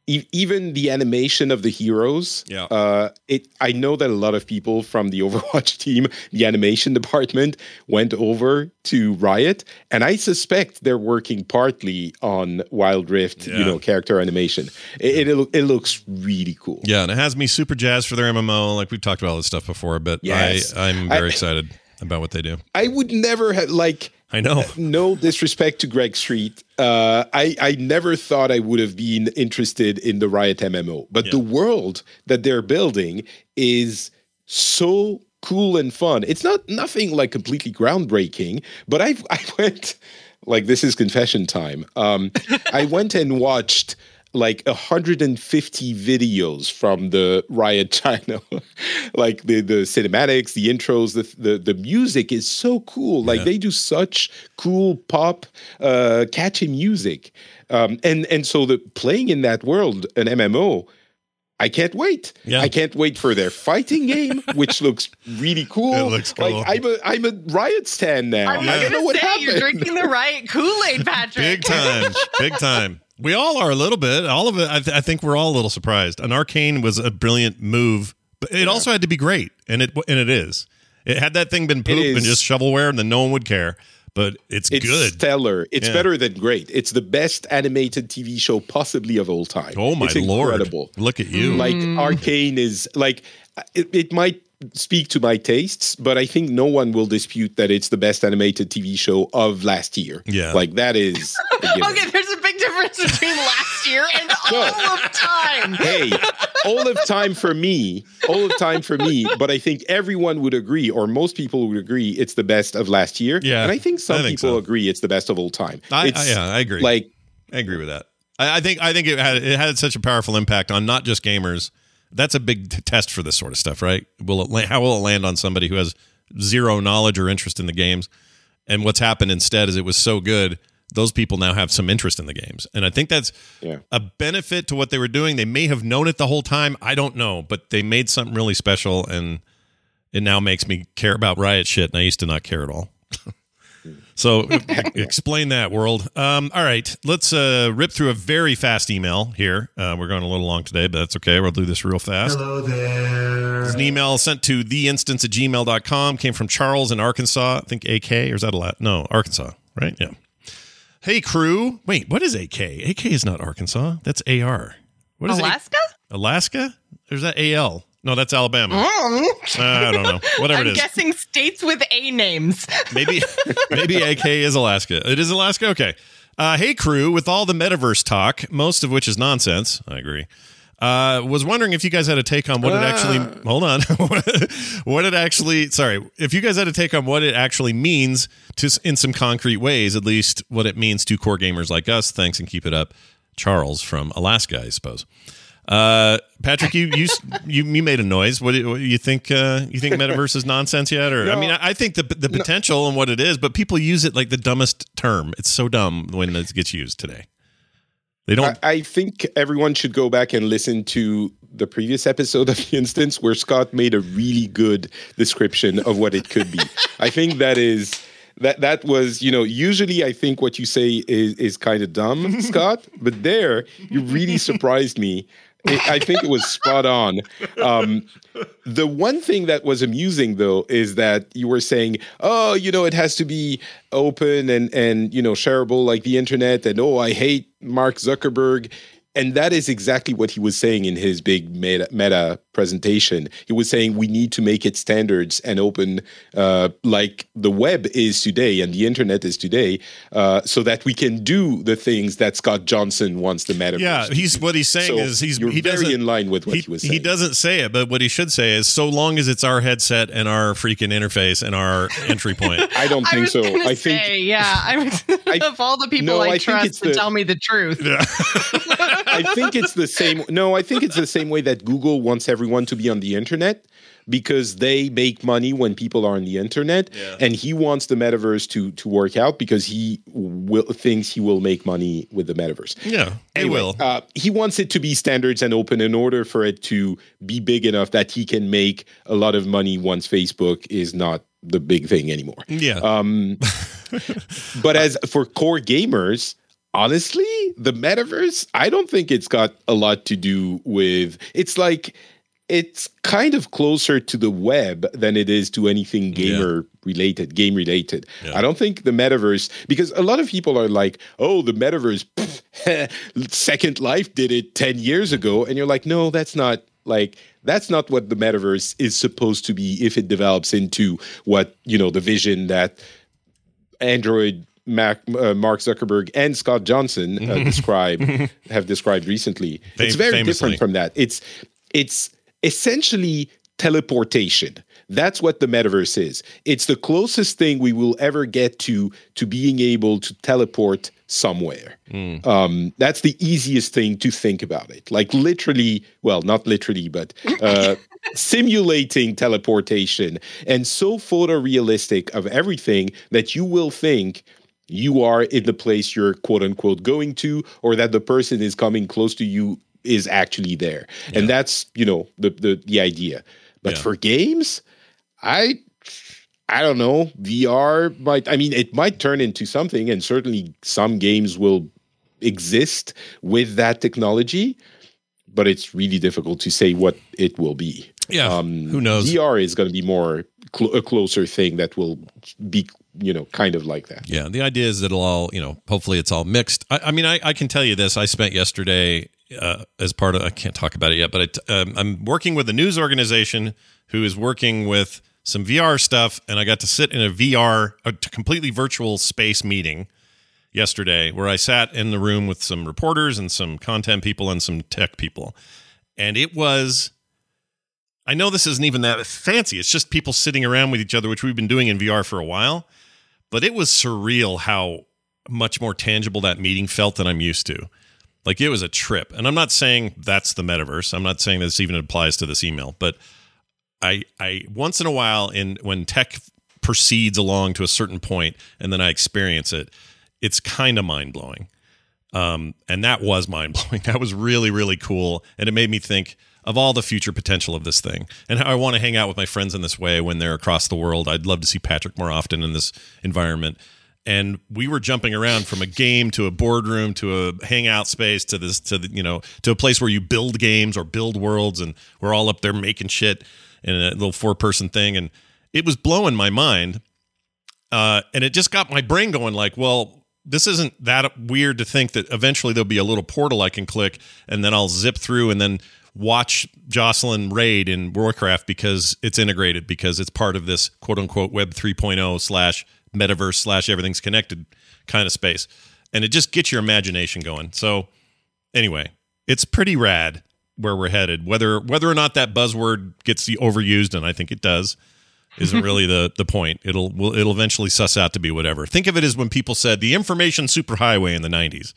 e- even the animation of the heroes. Yeah. Uh, it. I know that a lot of people from the Overwatch team, the animation department, went over to Riot, and I suspect they're working partly on Wild Rift. Yeah. You know, character animation. It, it it looks really cool. Yeah, and it has me super jazzed for their MMO. Like we've talked about all this stuff before, but Yes. I I'm very I- excited about what they do. I would never have like. I know. no disrespect to Greg Street. Uh, I, I never thought I would have been interested in the Riot MMO, but Yeah. the world that they're building is so cool and fun. It's not nothing like completely groundbreaking, but I I went like this is confession time. Um, I went and watched like 150 videos from the Riot channel, like the the cinematics, the intros, the the, the music is so cool. Like Yeah. they do such cool pop, uh, catchy music, um, and and so the playing in that world, an MMO. I can't wait. Yeah. I can't wait for their fighting game, which looks really cool. It looks cool. Like I'm a I'm a Riot stan now. I was I don't know gonna what say happened. you're drinking the right Kool Aid, Patrick. Big time, big time. We all are a little bit. All of it. I, th- I think we're all a little surprised. An arcane was a brilliant move, but it also had to be great, and it and it is. It had that thing been poop and just shovelware, and then no one would care. But it's, It's good. stellar. It's Yeah. better than great. It's the best animated TV show possibly of all time. oh my it's lord! Incredible. Look at you. Like mm. Arcane is like it, it might speak to my tastes, but I think no one will dispute that it's the best animated TV show of last year. Yeah. Like that is. Okay, there's a big difference between last year and No. all of time. hey, all of time for me, all of time for me, but I think everyone would agree, or most people would agree, it's the best of last year. Yeah, And I think some I think people so. agree it's the best of all time. I, it's I, yeah, I agree. like I agree with that. I, I think I think it had it had such a powerful impact on not just gamers. That's a big t- test for this sort of stuff, right? Will it la- how will it land on somebody who has zero knowledge or interest in the games? And what's happened instead is it was so good, those people now have some interest in the games, and I think that's Yeah. a benefit to what they were doing. They may have known it the whole time. I don't know, but they made something really special, and it now makes me care about Riot shit, and I used to not care at all. So explain that world. Um, all right, let's uh, rip through a very fast email here. Uh, we're going a little long today, but that's okay. We'll do this real fast. Hello there. It's an email sent to theinstance at gmail.com. Came from Charles in Arkansas. I think AK, or is that a lot? No, Arkansas, right? Yeah. Hey, crew. Wait, what is AK? AK is not Arkansas. That's AR. What is A- Alaska? Alaska? Or is that AL? No, that's Alabama. Mm. Uh, I don't know. Whatever I'm it is. guessing states with A names. Maybe maybe AK is Alaska. It is Alaska. Okay. Uh, hey crew, with all the metaverse talk, most of which is nonsense. I agree. Uh, was wondering if you guys had a take on what it actually. Hold on. what it actually. Sorry, if you guys had a take on what it actually means to, in some concrete ways, at least what it means to core gamers like us. Thanks and keep it up, Charles from Alaska, I suppose. Uh, Patrick, you you you you made a noise. What do you, what do you think? Uh, you think metaverse is nonsense yet? Or I mean, I, I think the the potential and what it is, but people use it like the dumbest term. It's so dumb when it gets used today. They don't. I, I think everyone should go back and listen to the previous episode of the instance where Scott made a really good description of what it could be. I think that is that that was you know usually I think what you say is is kind of dumb, Scott, but there you really surprised me. I think it was spot on. Um, the one thing that was amusing though is that you were saying, "Oh, you know, it has to be open and and you know shareable like the internet," and "Oh, I hate Mark Zuckerberg." And that is exactly what he was saying in his big meta, meta presentation. He was saying we need to make it standards and open, uh, like the web is today and the internet is today, uh, so that we can do the things that Scott Johnson wants the metaverse. yeah, to he's do. what he's saying So is he's you're he very doesn't in line with what he, he, was he doesn't say it, but what he should say is so long as it's our headset and our freaking interface and our entry point. I don't I think was so. gonna I think say, yeah. I was I- of all the people No, I, I think trust to the- tell me the truth. I think it's the same. No, I think it's the same way that Google wants everyone to be on the internet because they make money when people are on the internet, and he wants the metaverse to to work out because he will thinks he will make money with the metaverse. Yeah, Anyway, will. Uh, he wants it to be standards and open in order for it to be big enough that he can make a lot of money once Facebook is not the big thing anymore. yeah, Um, but as for core gamers, honestly, the metaverse, I don't think it's got a lot to do with. It's like it's kind of closer to the web than it is to anything gamer related, game related. Yeah. I don't think the metaverse because a lot of people are like, "Oh, the metaverse, pff, Second Life did it ten years ago," and you're like, "No, that's not." Like that's not what the metaverse is supposed to be if it develops into what you know the vision that Android Mac, uh, Mark Zuckerberg and Scott Johnson uh, describe have described recently. Fam- it's very famously. different from that. It's it's essentially teleportation. That's what the metaverse is. It's the closest thing we will ever get to to being able to teleport somewhere. Um, that's the easiest thing to think about it. Like literally, well, not literally, but uh, simulating teleportation and so photorealistic of everything that you will think you are in the place you're quote unquote going to, or that the person is coming close to you is actually there. And that's, you know, the the, the idea. But Yeah. for games, I I don't know. VR might I mean it might turn into something and certainly some games will exist with that technology, but it's really difficult to say what it will be. yeah. Um, Who knows? VR is going to be more cl- a closer thing that will be you know kind of like that. Yeah, the idea is that it'll all you know. Hopefully, it's all mixed. I, I mean, I, I can tell you this. I spent yesterday uh, as part of. I can't talk about it yet, but I, um, I'm working with a news organization who is working with some VR stuff, and I got to sit in a VR, a completely virtual space meeting yesterday, where I sat in the room with some reporters and some content people and some tech people, and it was. I know this isn't even that fancy. It's just people sitting around with each other, which we've been doing in VR for a while. But it was surreal how much more tangible that meeting felt than I'm used to. Like it was a trip. And I'm not saying that's the metaverse. I'm not saying this even applies to this email, but I I once in a while in when tech proceeds along to a certain point and then I experience it, it's kind of mind blowing. Um, and that was mind blowing. That was really, really cool. And it made me think of all the future potential of this thing and how I want to hang out with my friends in this way when they're across the world. I'd love to see Patrick more often in this environment. And we were jumping around from a game to a boardroom to a hangout space to this to the you know to a place where you build games or build worlds and we're all up there making shit in a little four person thing and it was blowing my mind. Uh, and it just got my brain going like, well, this isn't that weird to think that eventually there'll be a little portal I can click and then I'll zip through and then watch Jocelyn raid in Warcraft because it's integrated because it's part of this quote unquote Web 3.0 slash metaverse slash everything's connected kind of space, and it just gets your imagination going. So anyway, it's pretty rad where we're headed. Whether whether or not that buzzword gets the overused, and I think it does, isn't really the the point. It'll will it'll eventually suss out to be whatever. Think of it as when people said the information superhighway in the '90s.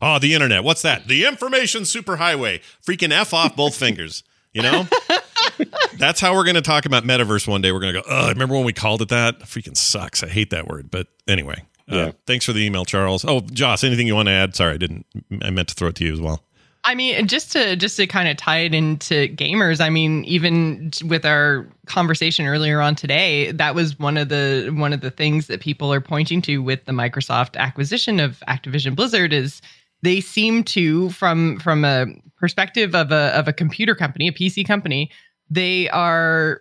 Oh, ah, the internet. What's that? The information superhighway. Freaking F off both fingers. You know? That's how we're going to talk about metaverse one day. We're going to go, oh, remember when we called it that? Freaking sucks. I hate that word. But anyway, uh, Yeah. thanks for the email, Charles. Oh, Joce, anything you want to add? Sorry, I didn't. I meant to throw it to you as well. I mean, just to just to kind of tie it into gamers. I mean, even with our conversation earlier on today, that was one of the one of the things that people are pointing to with the Microsoft acquisition of Activision Blizzard is they seem to from from a perspective of a of a computer company, a PC company, they are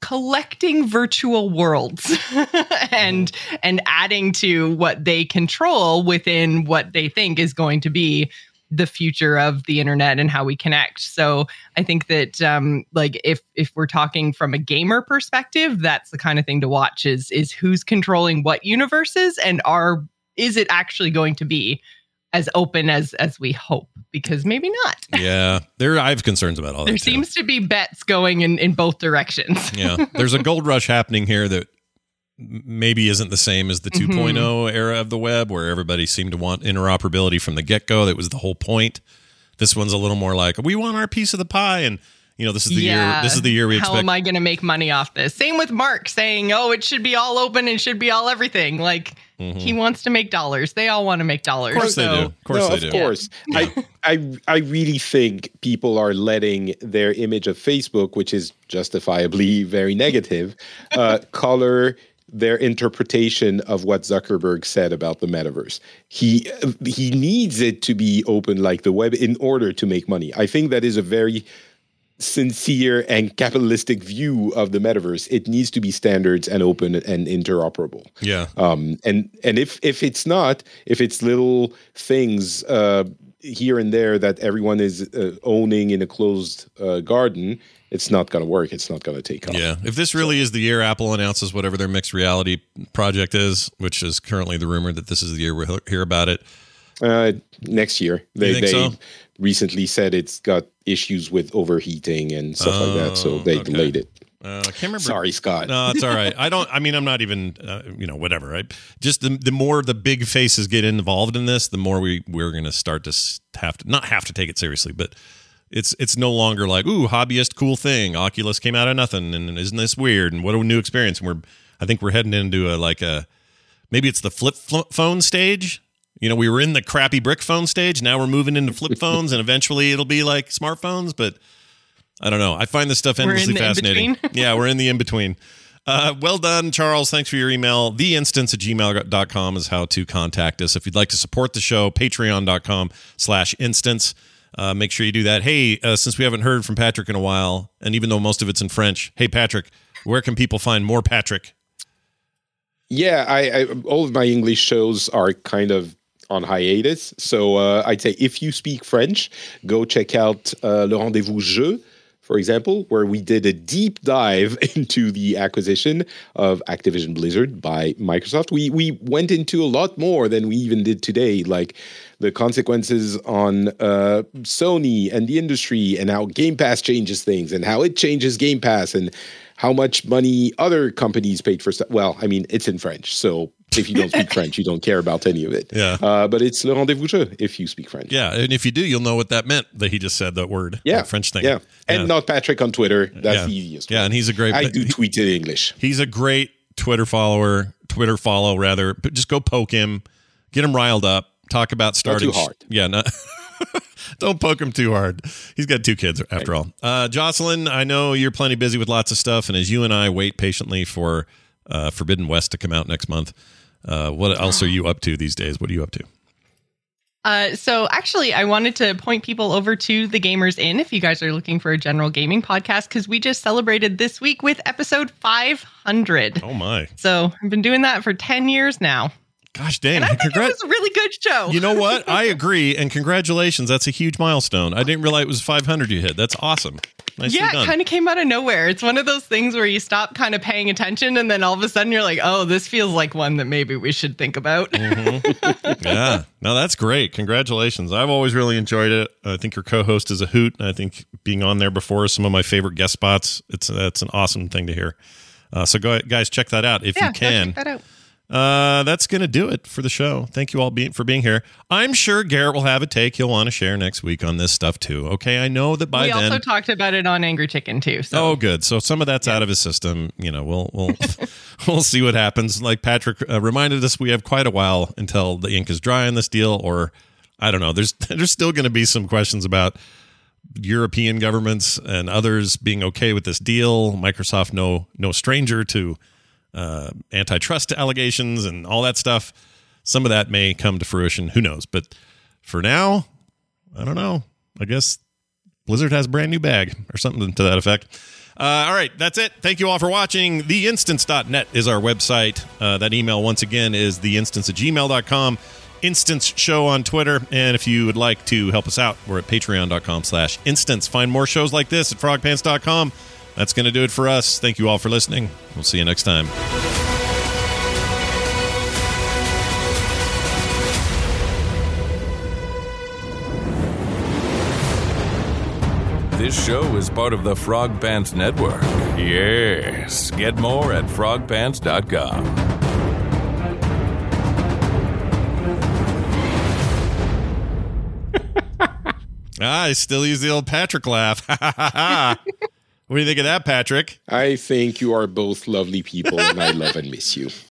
collecting virtual worlds and and adding to what they control within what they think is going to be the future of the internet and how we connect. So I think that um, like if if we're talking from a gamer perspective, that's the kind of thing to watch is is who's controlling what universes and are is it actually going to be as open as as we hope? Because maybe not. Yeah, there. I have concerns about all There that. too. seems to be bets going in in both directions. yeah, there's a gold rush happening here that maybe isn't the same as the Mm-hmm. 2.0 era of the web, where everybody seemed to want interoperability from the get go. That was the whole point. This one's a little more like we want our piece of the pie, and you know, this is the year. This is the year we How expect. am I going to make money off this? Same with Mark saying, "Oh, it should be all open and should be all everything." Like he wants to make dollars. They all want to make dollars. Mm-hmm. Of course they do. Of course no, they of do. course. I, I, I really think people are letting their image of Facebook, which is justifiably very negative, uh, color their interpretation of what Zuckerberg said about the metaverse. He he needs it to be open like the web in order to make money. I think that is a very sincere and capitalistic view of the metaverse. It needs to be standards and open and interoperable. Yeah, Um, and and if if it's not, if it's little things uh, here and there that everyone is uh, owning in a closed uh, garden, it's not going to work. It's not going to take off. yeah. If this really is the year Apple announces whatever their mixed reality project is, which is currently the rumor that this is the year we'll hear about it. Uh, next year, they think they so? Recently said it's got issues with overheating and stuff like that, so Oh, they okay. delayed it. Uh, I can't remember. Sorry, Scott. No, it's all right. I don't. I mean, I'm not even. Uh, you know, whatever. Right. Just the the more the big faces get involved in this, the more we we're going to start to have to not have to take it seriously, but it's it's no longer like ooh hobbyist cool thing. Oculus came out of nothing, and isn't this weird? And what a new experience. And we're I think we're heading into a like a maybe it's the flip phone stage. You know, we were in the crappy brick phone stage. Now we're moving into flip phones, and eventually it'll be like smartphones. But I don't know. I find this stuff We're in endlessly the fascinating. yeah, we're in the in between. Uh, well done, Charles. Thanks for your email. The instance at gmail.com is how to contact us. If you'd like to support the show, patreon.com slash instance. Uh, make sure you do that. Hey, uh, since we haven't heard from Patrick in a while, and even though most of it's in French, hey, Patrick, where can people find more Patrick? Yeah, I, I all of my English shows are kind of on hiatus. So uh, I'd say if you speak French, go check out uh, Le Rendezvous Jeu, for example, where we did a deep dive into the acquisition of Activision Blizzard by Microsoft. We we went into a lot more than we even did today, like the consequences on uh, Sony and the industry, and how Game Pass changes things, and how it changes Game Pass, and how much money other companies paid for stuff. Well, I mean, it's in French, so if you don't speak French, you don't care about any of it. Yeah. Uh, but it's le rendezvous jeu if you speak French. Yeah, and if you do, you'll know what that meant that he just said that word. Yeah. that French thing. Yeah. And Yeah. not Patrick on Twitter. That's Yeah. the easiest. Yeah, one. and he's a great. I do tweet in English. He's a great Twitter follower, Twitter follow rather. But just go poke him, get him riled up, talk about starting. too hard. yeah, not, don't poke him too hard. He's got two kids after all. Uh, Jocelyn, I know you're plenty busy with lots of stuff, and as you and I wait patiently for uh, Forbidden West to come out next month, uh, what else are you up to these days? What are you up to? Uh, so actually, I wanted to point people over to the Gamers Inn if you guys are looking for a general gaming podcast because we just celebrated this week with episode 500. Oh my, So I've been doing that for 10 years now, gosh dang! and I think Congrats. it was a really good show. You know what? I agree, and congratulations. That's a huge milestone. I didn't realize it was 500 you hit. That's awesome. Nicely yeah, done. it kind of came out of nowhere. It's one of those things where you stop kind of paying attention, and then all of a sudden you're like, "Oh, this feels like one that maybe we should think about." Mm-hmm. yeah. No, that's great. Congratulations. I've always really enjoyed it. I think your co-host is a hoot. and I think being on there before is some of my favorite guest spots. It's that's an awesome thing to hear. Uh, so go guys, check that out if yeah, you can. check that out. Uh, that's gonna do it for the show. Thank you all be- for being here. I'm sure Garrett will have a take he'll want to share next week on this stuff too. Okay, I know that by we then. We also talked about it on Angry Chicken too. So Oh, good. So some of that's out of his system. You know, we'll we'll we'll see what happens. Like Patrick uh, reminded us, we have quite a while until the ink is dry on this deal, or I don't know. There's there's still going to be some questions about European governments and others being okay with this deal. Microsoft, no no stranger to uh, antitrust allegations and all that stuff. Some of that may come to fruition. Who knows? But for now, I don't know. I guess Blizzard has a brand new bag or something to that effect. Uh, all right, that's it. Thank you all for watching. Theinstance.net is our website. Uh, that email, once again, is theinstance at gmail.com. Instance Show on Twitter. And if you would like to help us out, we're at patreon.com slash instance. Find more shows like this at frogpants.com. That's going to do it for us. Thank you all for listening. We'll see you next time. This show is part of the Frog Pants Network. Yes. Get more at frogpants.com. Ah, I still use the old Patrick laugh. what do you think of that, Patrick? I think you are both lovely people, and I love and miss you.